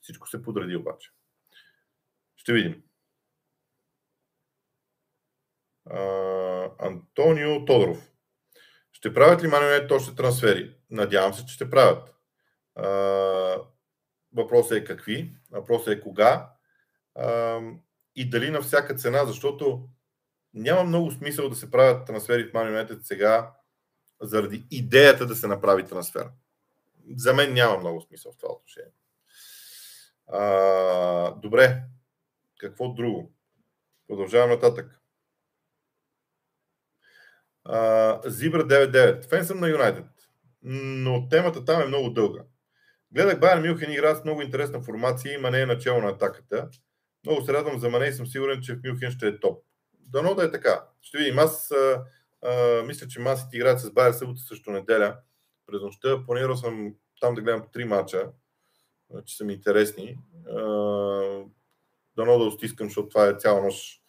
всичко се подреди обаче. Ще видим. Антонио Тодоров. Ще правят ли Манионет още трансфери? Надявам се, че ще правят. въпросът е какви, въпросът е кога и дали на всяка цена, защото няма много смисъл да се правят трансфери в Манионет сега заради идеята да се направи трансфер. За мен няма много смисъл в това отношение. А, добре, какво друго? Продължавам нататък. Зибра 99. Фен съм на Юнайтед, но темата там е много дълга. Гледах Байер Мюнхен игра с много интересна формация и Мане е начало на атаката. Много се радвам за Мане и съм сигурен, че в Мюнхен ще е топ. Дано да е така. Ще видим. Аз а, а, мисля, че масите играят с Байер събота също неделя. През нощта планирал съм там да гледам три мача, че са ми интересни. Дано да остискам, защото това е цяла нощ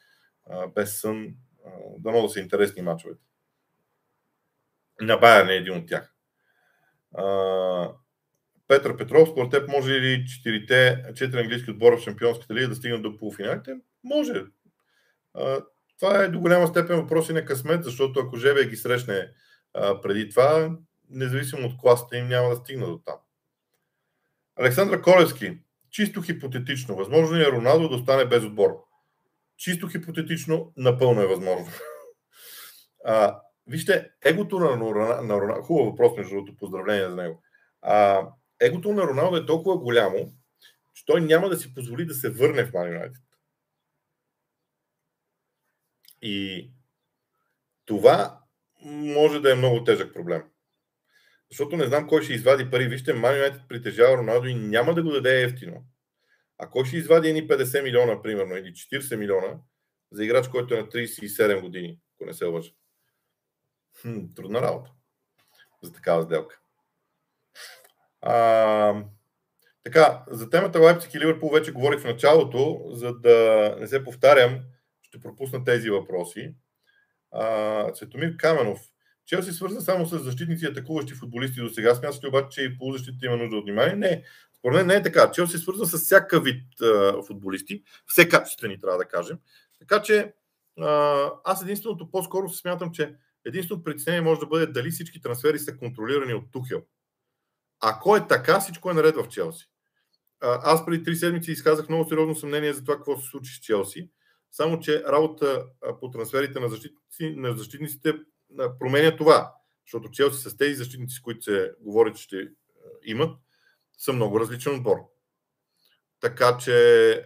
без сън. Дано да са интересни мачовете на Байер е един от тях. А, Петър Петров, според теб може ли четирите, четири английски отбора в Шампионската лига да стигнат до полуфиналите? Може. А, това е до голяма степен въпрос и на късмет, защото ако Жеве ги срещне а, преди това, независимо от класата им няма да стигна до там. Александър Колевски, чисто хипотетично, възможно ли е Роналдо да остане без отбор? Чисто хипотетично, напълно е възможно. А, Вижте, егото на, на, на Роналдо, хубав въпрос, между другото, поздравление за него. А, егото на Роналдо е толкова голямо, че той няма да си позволи да се върне в Man United. И това може да е много тежък проблем. Защото не знам кой ще извади пари. Вижте, Man United притежава Роналдо и няма да го даде ефтино. А кой ще извади едни 50 милиона, примерно, или 40 милиона за играч, който е на 37 години, ако не се лъжа? Хм, трудна работа за такава сделка. А, така, за темата Лайпциг и Ливърпул вече говорих в началото, за да не се повтарям, ще пропусна тези въпроси. А, Цветомир Каменов. Челси свързан само с защитници и атакуващи футболисти до сега. Смятате ли обаче, че и полузащитите има нужда от внимание? Не. Според мен не е така. Челси свързан с всяка вид а, футболисти. Все качествени, трябва да кажем. Така че а, аз единственото по-скоро се смятам, че единственото притеснение може да бъде дали всички трансфери са контролирани от Тухел. Ако е така, всичко е наред в Челси. Аз преди три седмици изказах много сериозно съмнение за това какво се случи с Челси. Само, че работа по трансферите на, защитници, на защитниците променя това. Защото Челси с тези защитници, с които се говори, че ще имат, са много различен отбор. Така че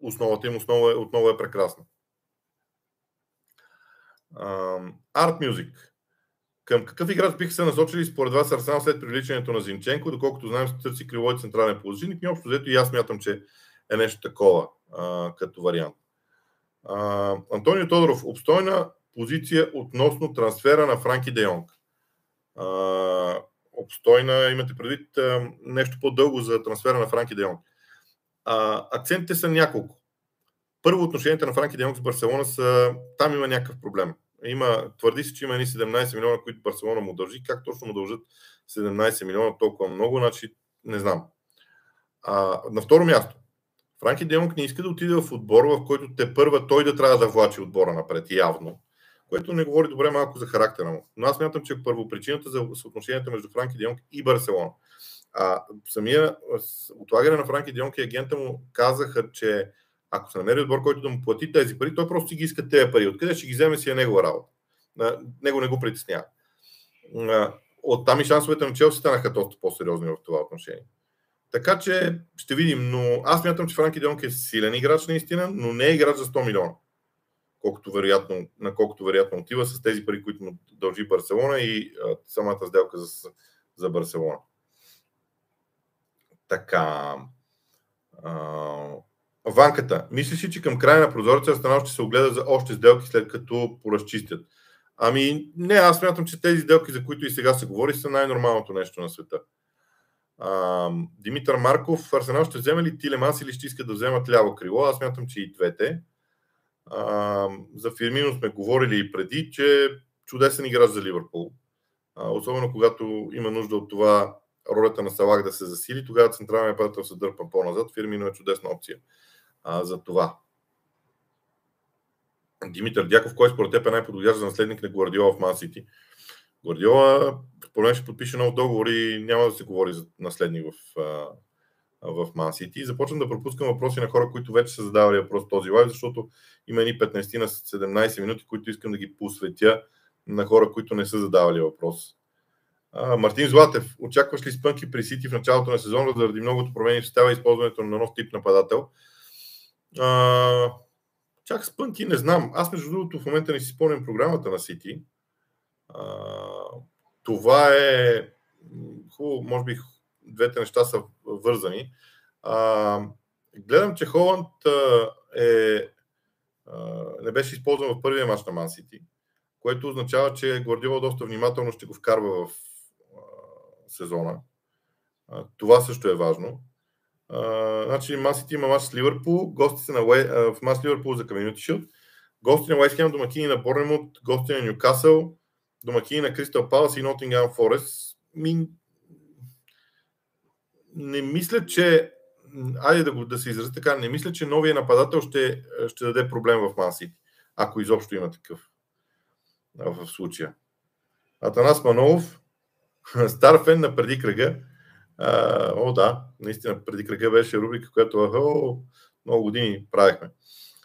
основата им основа е, отново е прекрасна. Art Music. Към какъв играч биха се насочили според вас Арсенал след привличането на Зинченко, доколкото знаем, се търси криво и централен положителник и общо взето и аз мятам, че е нещо такова а, като вариант. А, Антонио Тодоров, обстойна позиция относно трансфера на Франки Де Йонг. А, обстойна, имате предвид а, нещо по-дълго за трансфера на Франки Де Йонг. А, акцентите са няколко. Първо, отношенията на Франки Де Йонг с Барселона са, там има някакъв проблем. Има, твърди се, че има едни 17 милиона, които Барселона му дължи. Как точно му дължат 17 милиона толкова много, значи не знам. А, на второ място, Франки Демонг не иска да отиде в отбор, в който те първа той да трябва да влачи отбора напред, явно. Което не говори добре малко за характера му. Но аз мятам, че първо причината за съотношението между Франки Демонг и Барселона. А, самия отлагане на Франки Демонг и агента му казаха, че ако се намери отбор, който да му плати тези пари, той просто ги иска тези пари. Откъде ще ги вземе си е негова работа. Него не го притеснява. Оттам и шансовете на Челси станаха доста по-сериозни в това отношение. Така че ще видим, но аз мятам, че Франки Донк е силен играч наистина, но не е играч за 100 милиона. Колкото вероятно, на колкото вероятно отива с тези пари, които му дължи Барселона и а, самата сделка за, за Барселона. Така. А, Ванката. Мислиш ли, че към края на прозореца Арсенал ще се огледа за още сделки, след като поразчистят? Ами, не, аз смятам, че тези сделки, за които и сега се говори, са най-нормалното нещо на света. А, Димитър Марков, Арсенал ще вземе ли Тилеманс или ще искат да вземат ляво крило? Аз смятам, че и двете. А, за Фирмино сме говорили и преди, че чудесен играч за Ливърпул. А, особено когато има нужда от това ролята на Салах да се засили, тогава централният нападател се дърпа по-назад. Фирмино е чудесна опция а, за това. Димитър Дяков, кой според теб е най-подходящ за наследник на Гвардиола в Ман Сити? Гвардиола, според ще подпише нов договор и няма да се говори за наследник в, в Ман. Започвам да пропускам въпроси на хора, които вече са задавали въпрос този лайв, защото има ни 15 на 17 минути, които искам да ги посветя на хора, които не са задавали въпрос. А, Мартин Златев, очакваш ли спънки при Сити в началото на сезона заради многото промени в става използването на нов тип нападател? А, чак спънки не знам. Аз между другото в момента не си спомням програмата на Сити. Това е хубаво, може би двете неща са вързани. А, гледам, че Холанд е, а, не беше използван в първия мач на Ман Сити, което означава, че Гвардиола доста внимателно ще го вкарва в а, сезона. А, това също е важно. Значи Масити има мач с Ливърпул, гости са на Уе, uh, в мач Ливърпул за Community Shield, гости на Уестхем, домакини на Борнемут, гости на Ньюкасъл, домакини на Кристал Палас и Нотингам Форест. Ми... Не мисля, че айде да, го, да се изрази така, не мисля, че новия нападател ще, ще даде проблем в Мансити, ако изобщо има такъв в случая. Атанас Манолов, стар фен на преди кръга, а, о, да, наистина, преди кръга беше рубрика, която о, много години правихме.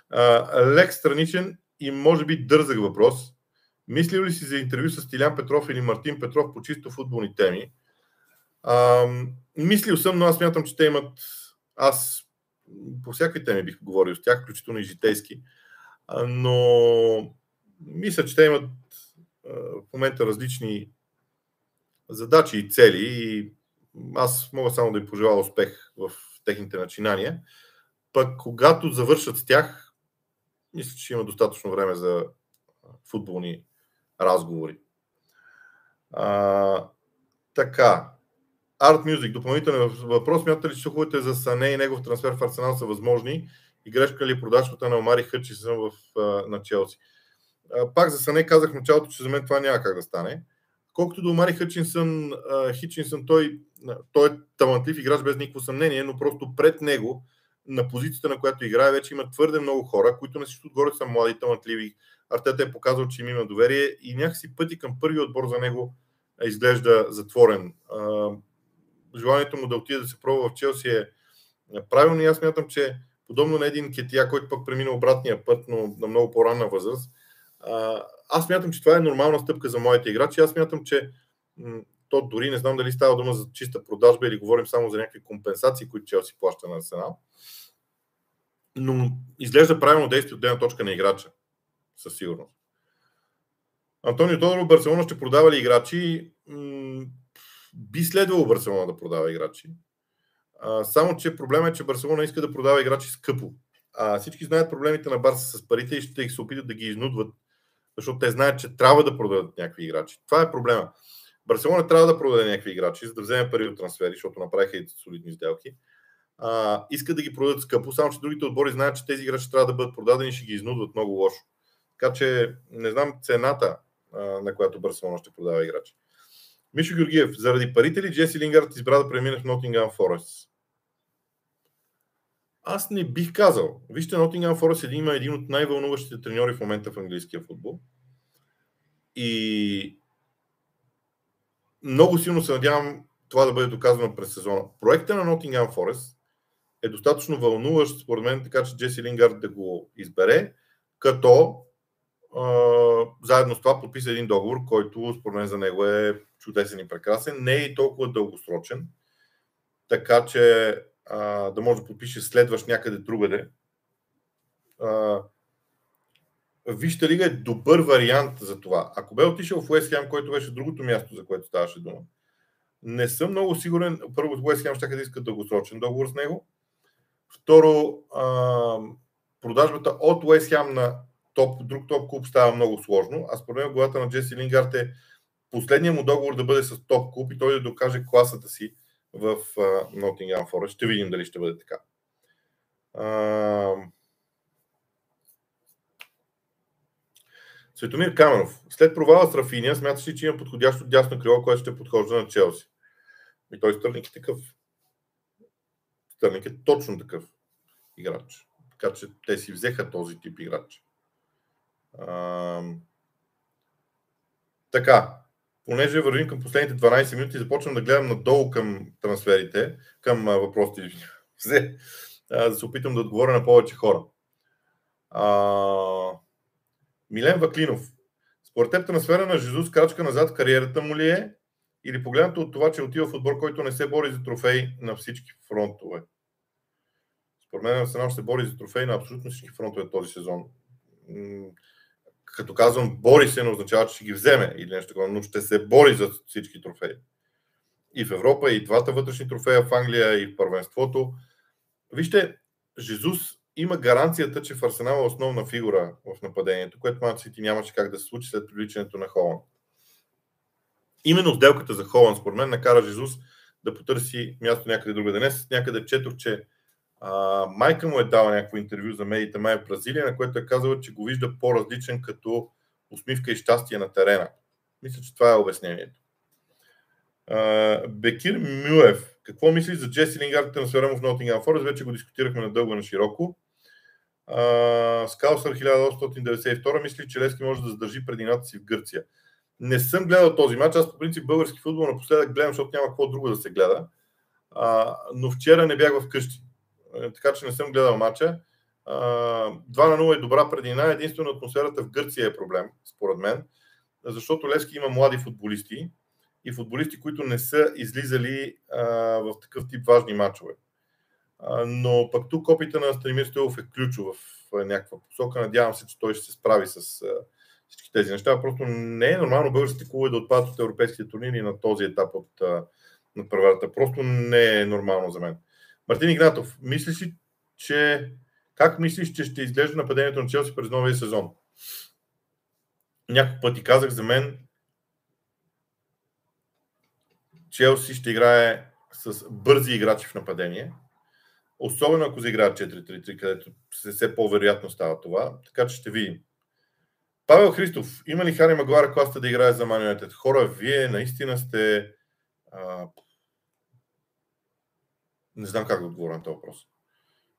А, лек страничен и може би дързък въпрос. Мислил ли си за интервю с Тилян Петров или Мартин Петров по чисто футболни теми? А, мислил съм, но аз мятам, че те имат аз по всякакви теми бих говорил с тях, включително и житейски, но мисля, че те имат в момента различни задачи и цели и аз мога само да им пожелая успех в техните начинания. Пък когато завършат с тях, мисля, че има достатъчно време за футболни разговори. А, така. Art Music, допълнителен въпрос. Смятате ли, че слуховете за Сане и негов трансфер в Арсенал са възможни? И грешка ли е продажбата на Омари Хъчисън в, на Челси? Пак за Сане казах в началото, че за мен това няма как да стане. Колкото до Омари Хъчинсън, Хичинсън, той, той е талантлив играч без никакво съмнение, но просто пред него, на позицията, на която играе, вече има твърде много хора, които на всичко отгоре са млади, талантливи. Артета е показал, че им има доверие и някакси пъти към първи отбор за него изглежда затворен. Желанието му да отиде да се пробва в Челси е правилно и аз мятам, че подобно на един Кетия, който пък премина обратния път, но на много по-ранна възраст, аз мятам, че това е нормална стъпка за моите играчи. Аз мятам, че то дори не знам дали става дума за чиста продажба или говорим само за някакви компенсации, които Челси плаща на Арсенал. Но изглежда правилно действие от една точка на играча. Със сигурност. Антонио Тодоров, Барселона ще продава ли играчи? би следвало Барселона да продава играчи. Само, че проблема е, че Барселона иска да продава играчи скъпо. А, всички знаят проблемите на Барса с парите и ще се опитат да ги изнудват, защото те знаят, че трябва да продадат някакви играчи. Това е проблема. Барселона трябва да продаде някакви играчи, за да вземе пари от трансфери, защото направиха и солидни сделки. А, искат да ги продадат скъпо, само че другите отбори знаят, че тези играчи трябва да бъдат продадени и ще ги изнудват много лошо. Така че не знам цената, а, на която Барселона ще продава играчи. Мишо Георгиев, заради парите ли Джеси Лингард избра да премине в Nottingham Forest? Аз не бих казал. Вижте, Nottingham Forest има един от най-вълнуващите треньори в момента в английския футбол. И много силно се надявам това да бъде доказано през сезона. Проекта на Nottingham Forest е достатъчно вълнуващ, според мен, така че Джеси Лингард да го избере, като заедно с това подписа един договор, който според мен за него е чудесен и прекрасен. Не е и толкова дългосрочен, така че а, да може да подпише следващ някъде другаде. А, Вижте лига е добър вариант за това. Ако бе отишъл в Уест Хем, който беше другото място, за което ставаше дума, не съм много сигурен. Първо, Уест Хем ще да иска дългосрочен договор с него. Второ, а, продажбата от Уест Хем на топ, друг топ клуб става много сложно. А според мен главата на Джеси Лингард е последният му договор да бъде с топ клуб и той да докаже класата си в Nottingham Forest. Ще видим дали ще бъде така. Светомир Каменов. След провала с Рафиния, смяташ ли, че има подходящо дясно крило, което ще подхожда на Челси? И той Стърник е такъв. Стърник е точно такъв играч. Така че те си взеха този тип играч. А, така, понеже вървим към последните 12 минути, започвам да гледам надолу към трансферите, към въпросите, взе, да се опитам да отговоря на повече хора. А, Милен Ваклинов. Според теб трансфера на Жезус крачка назад в кариерата му ли е? Или погледнато от това, че отива в отбор, който не се бори за трофей на всички фронтове? Според мен Арсенал се бори за трофей на абсолютно всички фронтове този сезон като казвам бори се, не означава, че ще ги вземе или нещо такова, но ще се бори за всички трофеи. И в Европа, и двата вътрешни трофея в Англия, и в първенството. Вижте, Жезус има гаранцията, че в Арсенал е основна фигура в нападението, което Ман Сити нямаше как да се случи след привличането на Холанд. Именно сделката за Холанд, според мен, накара Жезус да потърси място някъде друга. Днес някъде четох, че а, майка му е дала някакво интервю за медиите май в Бразилия, на което е казала, че го вижда по-различен като усмивка и щастие на терена. Мисля, че това е обяснението. А, Бекир Мюев. Какво мислиш за Джеси Лингард трансфера в Nottingham Forest? Вече го дискутирахме надълго на широко. Скалсър 1892 мисли, че Лески може да задържи предината си в Гърция. Не съм гледал този матч. Аз по принцип български футбол напоследък гледам, защото няма какво друго да се гледа. А, но вчера не бях вкъщи. Е, така че не съм гледал матча. 2 на 0 е добра предина. Единствено атмосферата в Гърция е проблем, според мен, защото Левски има млади футболисти и футболисти, които не са излизали а, в такъв тип важни матчове. но пък тук опита на Станимир Стоилов е ключов в някаква посока. Надявам се, че той ще се справи с всички тези неща. Просто не е нормално българските клубове да отпадат от европейските турнири на този етап от правата. Просто не е нормално за мен. Мартин Игнатов, мислиш ли, че как мислиш, че ще изглежда нападението на Челси през новия сезон? Няколко пъти казах за мен, Челси ще играе с бързи играчи в нападение, особено ако заиграят 4-3-3, където все по-вероятно става това. Така че ще видим. Павел Христов, има ли Хари Магуара класта да играе за Man Хора, вие наистина сте... А... Не знам как да отговоря на този въпрос.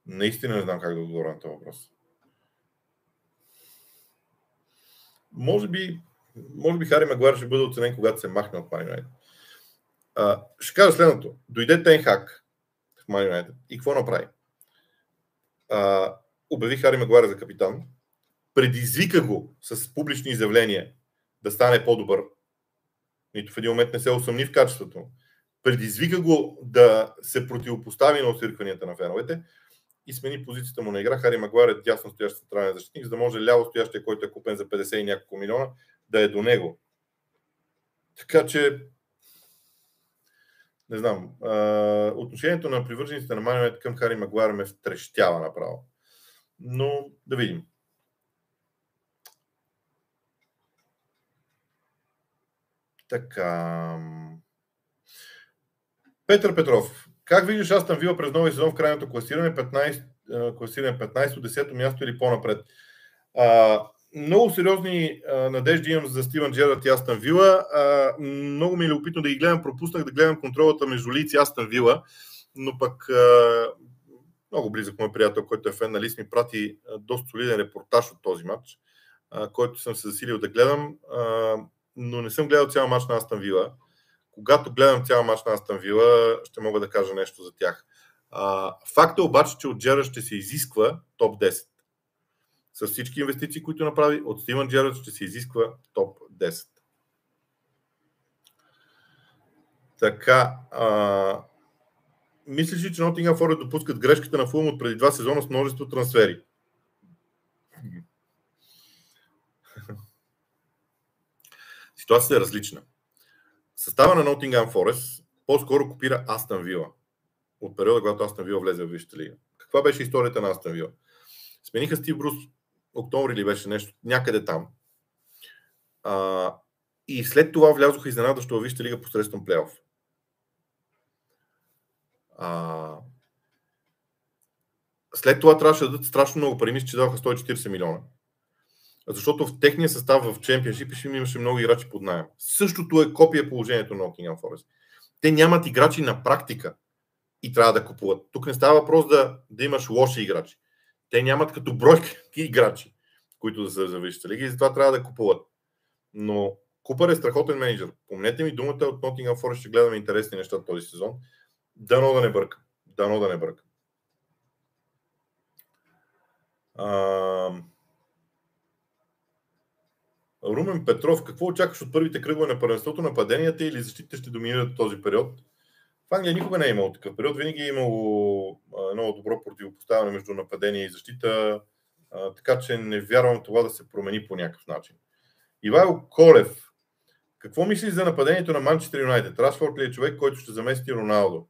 Наистина не знам как да отговоря на този въпрос. Може би, може би Хари Магуар ще бъде оценен, когато се махне от Man ще кажа следното. Дойде Тенхак в Man United и какво направи? А, обяви Хари Магуара за капитан, предизвика го с публични изявления да стане по-добър. Нито в един момент не се усъмни в качеството. Предизвика го да се противопостави на осиркванията на феновете и смени позицията му на игра. Хари Магуар е дясно стоящ централен защитник, за да може ляво стоящия, който е купен за 50 и няколко милиона, да е до него. Така че не знам, а, отношението на привържениците на Манионет към Хари Магуар ме втрещява направо. Но да видим. Така. Петър Петров. Как виждаш Астан Вила през новия сезон в крайното класиране? 15, класиране 15-10 място или по-напред? А, много сериозни а, надежди имам за Стивен Джерард и Астан Вила. А, много ми е любопитно да ги гледам. Пропуснах да гледам контролата между Лиц и Астан Вила, но пък а, много близък мой приятел, който е фен на Лис, ми прати доста солиден репортаж от този матч, а, който съм се засилил да гледам, а, но не съм гледал цял матч на Астан Вила. Когато гледам цял матч на Астан Вила, ще мога да кажа нещо за тях. А, факт е обаче, че от Джера ще се изисква топ 10 с всички инвестиции, които направи, от Стивен Джерард ще се изисква топ 10. Така, а, мислиш ли, че Nottingham Forest допускат грешката на Фулм от преди два сезона с множество трансфери? Ситуацията е различна. Състава на Nottingham Forest по-скоро копира Астан Вила от периода, когато Астан Вила влезе в Висшата лига. Каква беше историята на Астан Вила? Смениха Стив Брус октомври ли беше нещо, някъде там. А, и след това влязоха изненадващо във Висшата лига посредством плейоф. А, след това трябваше да дадат страшно много пари, мисля, че даваха 140 милиона. Защото в техния състав в Чемпионшип имаше много играчи под найем. Същото е копия положението на Nottingham Forest. Те нямат играчи на практика и трябва да купуват. Тук не става въпрос да, да имаш лоши играчи. Те нямат като бройка играчи, които да са за лига и затова трябва да купуват. Но Купър е страхотен менеджер. Помнете ми думата от Nottingham Forest, ще гледаме интересни неща този сезон. Дано да не бърка. Дано да не бърка. А... Румен Петров, какво очакваш от първите кръгове на първенството? Нападенията или защитите ще доминират този период? В Англия никога не е имало такъв период. Винаги е имало едно добро противопоставяне между нападение и защита, така че не вярвам това да се промени по някакъв начин. Ивайло Колев, какво мислиш за нападението на Манчестър Юнайтед? Рашфорд ли е човек, който ще замести Роналдо?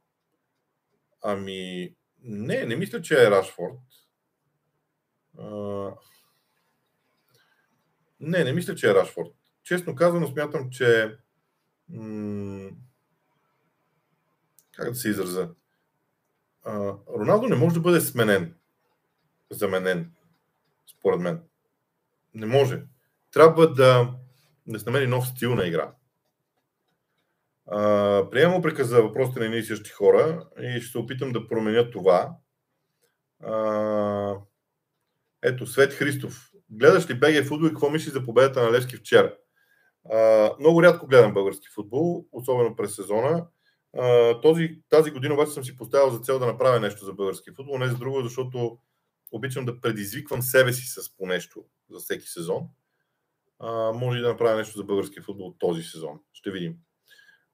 Ами, не, не мисля, че е Рашфорд. А... Не, не мисля, че е Рашфорд. Честно казано, смятам, че м- как да се израза? Роналдо не може да бъде сменен, заменен, според мен. Не може. Трябва да, да се намери нов стил на игра. Приемам упрека за въпросите на едни и същи хора и ще се опитам да променя това. А, ето, Свет Христов. Гледаш ли БГ футбол и какво мислиш за победата на Левски вчера? А, много рядко гледам български футбол, особено през сезона този, тази година обаче съм си поставил за цел да направя нещо за български футбол, не за друго, защото обичам да предизвиквам себе си с по нещо за всеки сезон. А, може и да направя нещо за български футбол този сезон. Ще видим.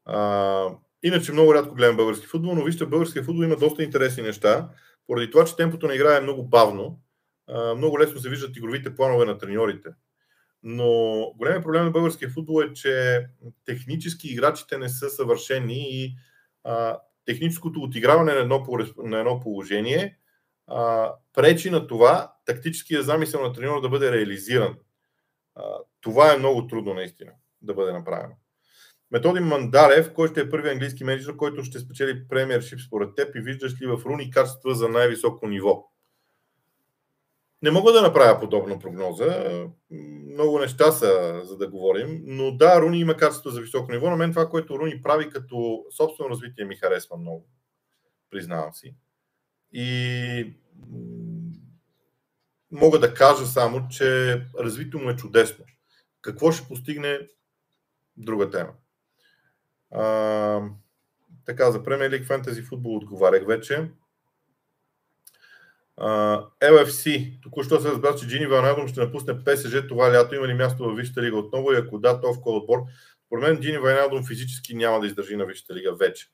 А, иначе много рядко гледам български футбол, но вижте, българския футбол има доста интересни неща. поради това, че темпото на игра е много бавно, много лесно се виждат игровите планове на треньорите. Но големият проблем на българския футбол е, че технически играчите не са съвършени и а, техническото отиграване на едно, на едно положение а, пречи на това тактическия замисъл на треньора да бъде реализиран. А, това е много трудно наистина да бъде направено. Методин Мандарев, който ще е първи английски менеджер, който ще спечели премиершип според теб и виждаш ли в Руни качества за най-високо ниво? Не мога да направя подобна прогноза. Много неща са, за да говорим. Но да, Руни има качество за високо ниво. На мен това, което Руни прави като собствено развитие, ми харесва много. Признавам си. И мога да кажа само, че развитието му е чудесно. Какво ще постигне, друга тема. А, така, за Premier League Fantasy Football отговарях вече. LFC. Току-що се разбра, че Джини Вайналдум ще напусне ПСЖ това лято. Има ли място в Висшата лига отново и ако да, то в кой отбор? Според мен Джини Вайналдум физически няма да издържи на Висшата лига вече.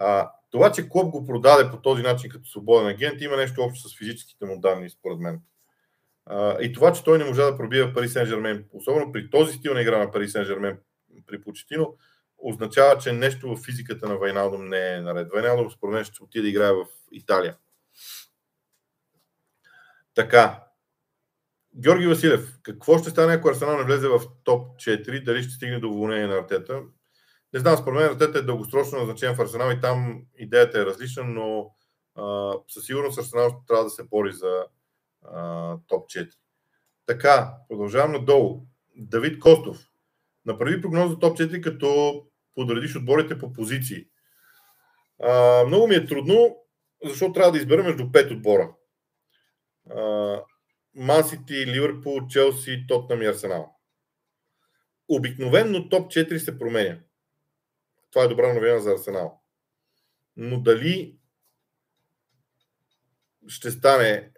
Uh, това, че клуб го продаде по този начин като свободен агент, има нещо общо с физическите му данни, според мен. Uh, и това, че той не можа да пробива Пари Сен Жермен, особено при този стил на игра на Пари Сен Жермен при Почетино, означава, че нещо в физиката на Вайналдум не е наред. Вайналдум според мен ще отиде да играе в Италия. Така. Георги Василев, какво ще стане, ако Арсенал не влезе в топ 4? Дали ще стигне до уволнение на Артета? Не знам, според мен Артета е дългосрочно назначен в Арсенал и там идеята е различна, но а, със сигурност Арсенал трябва да се бори за а, топ 4. Така, продължавам надолу. Давид Костов. Направи прогноза топ 4, като подредиш отборите по позиции. А, много ми е трудно, защото трябва да избера между 5 отбора. Мансити, Ливърпул, Челси, Тотнам и Арсенал. Обикновенно топ 4 се променя. Това е добра новина за Арсенал. Но дали ще стане,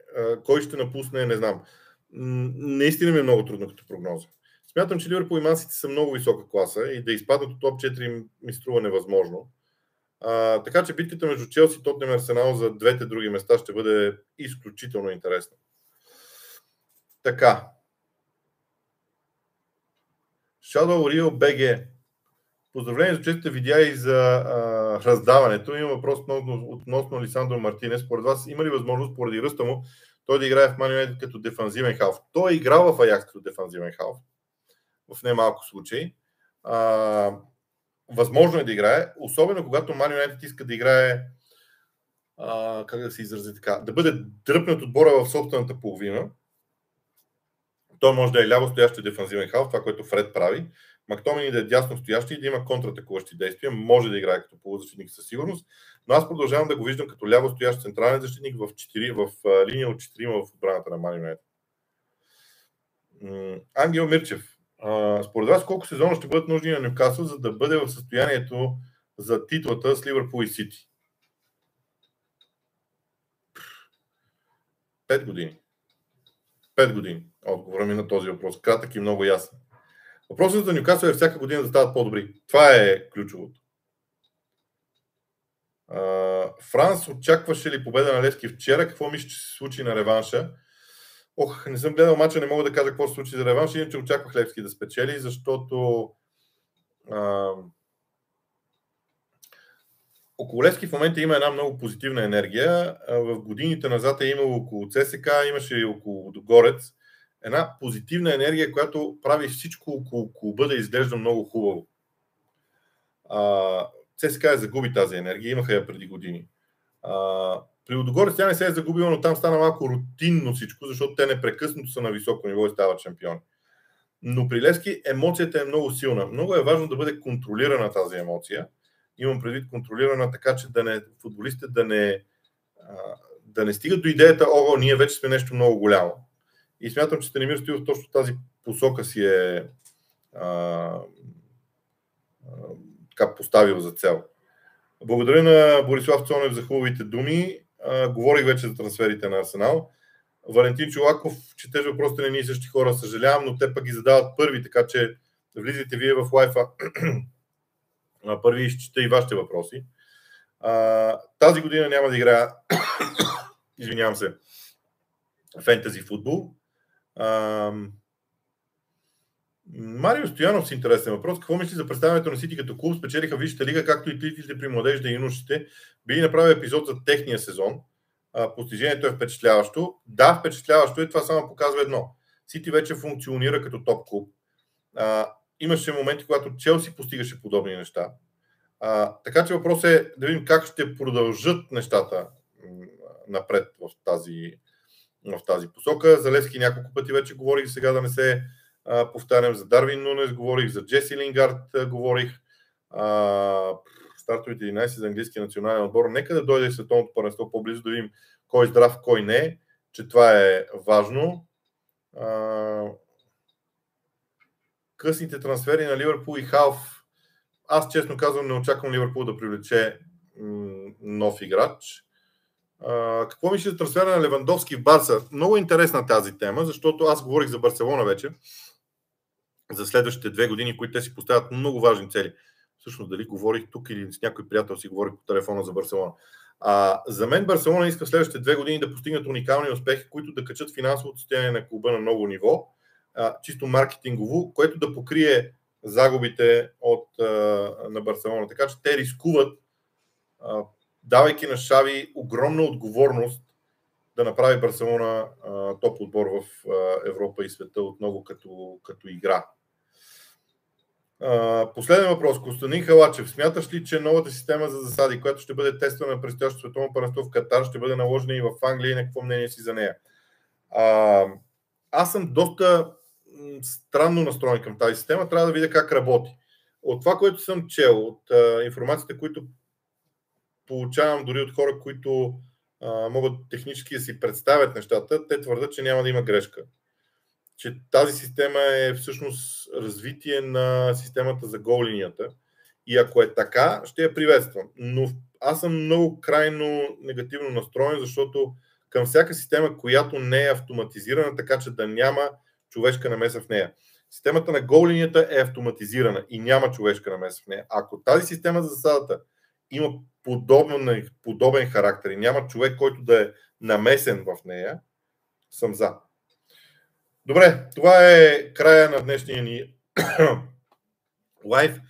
кой ще напусне, не знам. Наистина ми е много трудно като прогноза. Смятам, че Ливърпул и Мансити са много висока класа и да изпаднат от топ 4 ми струва невъзможно. Така че битката между Челси и Арсенал за двете други места ще бъде изключително интересна. Така. Shadow Real BG. Поздравление за честите видеа и за а, раздаването. Има въпрос относно, относно Лисандро Мартинес. Според вас има ли възможност, поради ръста му, той да играе в Ман като дефанзивен халф? Той е играл в Аякс като дефанзивен халф. В немалко случаи. А, възможно е да играе, особено когато Ман Юнайтед иска да играе а, как да се изрази така, да бъде дръпнат отбора в собствената половина. Той може да е ляво стоящи дефанзивен халф, това, което Фред прави. Мактомини да е дясно стоящи и да има контратакуващи действия. Може да играе като полузащитник със сигурност, но аз продължавам да го виждам като ляво стоящ централен защитник в, 4, в линия от 4 в отбраната на Ман Юнайтед. Ангел Мирчев. Според вас колко сезона ще бъдат нужни на Нюкасъл, за да бъде в състоянието за титлата с Ливърпул и Сити? Пет години. Пет години. Отговора ми на този въпрос. Кратък и много ясен. Въпросът за Нюкасъл е всяка година да стават по-добри. Това е ключовото. Франс очакваше ли победа на Левски вчера? Какво мисля, че се случи на реванша? Ох, не съм гледал мача, не мога да кажа какво се случи за реванш, иначе очаквах Левски да спечели, защото а, около Левски в момента има една много позитивна енергия. В годините назад е имало около ЦСК, имаше и около Догорец. Една позитивна енергия, която прави всичко около клуба да изглежда много хубаво. А, ЦСК е загуби тази енергия, имаха я преди години. А, при Лудогорец тя не се е загубила, но там стана малко рутинно всичко, защото те непрекъснато са на високо ниво и стават шампиони. Но при Левски емоцията е много силна. Много е важно да бъде контролирана тази емоция. Имам предвид контролирана така, че да не, футболистите да не, да не стигат до идеята, о, ние вече сме нещо много голямо. И смятам, че Станимир Стоилов точно тази посока си е а, а, така поставил за цел. Благодаря на Борислав Цонев за хубавите думи. А, говорих вече за трансферите на Арсенал. Валентин Чулаков, четеш въпросите на ние същи хора, съжалявам, но те пък ги задават първи, така че влизайте вие в лайфа. първи изчета и вашите въпроси. А, тази година няма да играя извинявам се, фентези футбол. Марио Стоянов с интересен въпрос. Какво мисли за представянето на Сити като клуб? Спечелиха Висшата лига, както и титлите при младежда и юношите. Би направил епизод за техния сезон. постижението е впечатляващо. Да, впечатляващо е. Това само показва едно. Сити вече функционира като топ клуб. Имаше моменти, когато Челси постигаше подобни неща. А, така че въпрос е да видим как ще продължат нещата напред в тази, в тази посока. За Левски няколко пъти вече говорих, сега да не се повтарям за Дарвин Нунес, говорих за Джеси Лингард, говорих а, стартовите 11 за английски национален отбор. Нека да дойде световното първенство по-близо да видим кой е здрав, кой не че това е важно. А, късните трансфери на Ливърпул и Халф. Аз честно казвам не очаквам Ливърпул да привлече нов играч. А, какво мисли за трансфера на Левандовски в Барса? Много интересна тази тема, защото аз говорих за Барселона вече, за следващите две години, които те си поставят много важни цели. Всъщност, дали говорих тук или с някой приятел си говорих по телефона за Барселона. А, за мен Барселона иска в следващите две години да постигнат уникални успехи, които да качат финансовото състояние на клуба на много ниво, а, чисто маркетингово, което да покрие загубите от, а, на Барселона. Така че те рискуват, а, давайки на Шави огромна отговорност да направи Барселона топ отбор в а, Европа и света отново като, като игра. Последен въпрос. Костадин Халачев. Смяташ ли, че новата система за засади, която ще бъде тествана на предстоящото световно първенство в Катар, ще бъде наложена и в Англия и на какво мнение си за нея? А, аз съм доста странно настроен към тази система. Трябва да видя как работи. От това, което съм чел, от а, информацията, които получавам дори от хора, които а, могат технически да си представят нещата, те твърдят, че няма да има грешка че тази система е всъщност развитие на системата за гол линията. И ако е така, ще я приветствам. Но аз съм много крайно негативно настроен, защото към всяка система, която не е автоматизирана, така че да няма човешка намеса в нея. Системата на гол линията е автоматизирана и няма човешка намеса в нея. Ако тази система за засадата има подобен, подобен характер и няма човек, който да е намесен в нея, съм за. Добре, това е края на днешния ни лайф.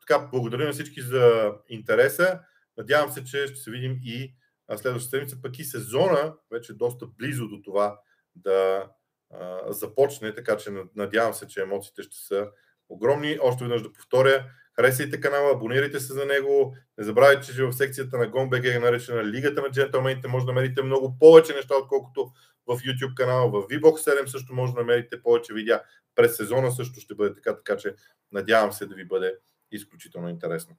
така, благодаря на всички за интереса. Надявам се, че ще се видим и следващата седмица, пък и сезона, вече доста близо до това да а, започне, така че надявам се, че емоциите ще са огромни. Още веднъж да повторя, Харесайте канала, абонирайте се за него. Не забравяйте, че в секцията на GOMBG е наречена Лигата на джентълмените. Може да намерите много повече неща, отколкото в YouTube канала. В VBOX 7 също може да намерите повече видеа. През сезона също ще бъде така, така че надявам се да ви бъде изключително интересно.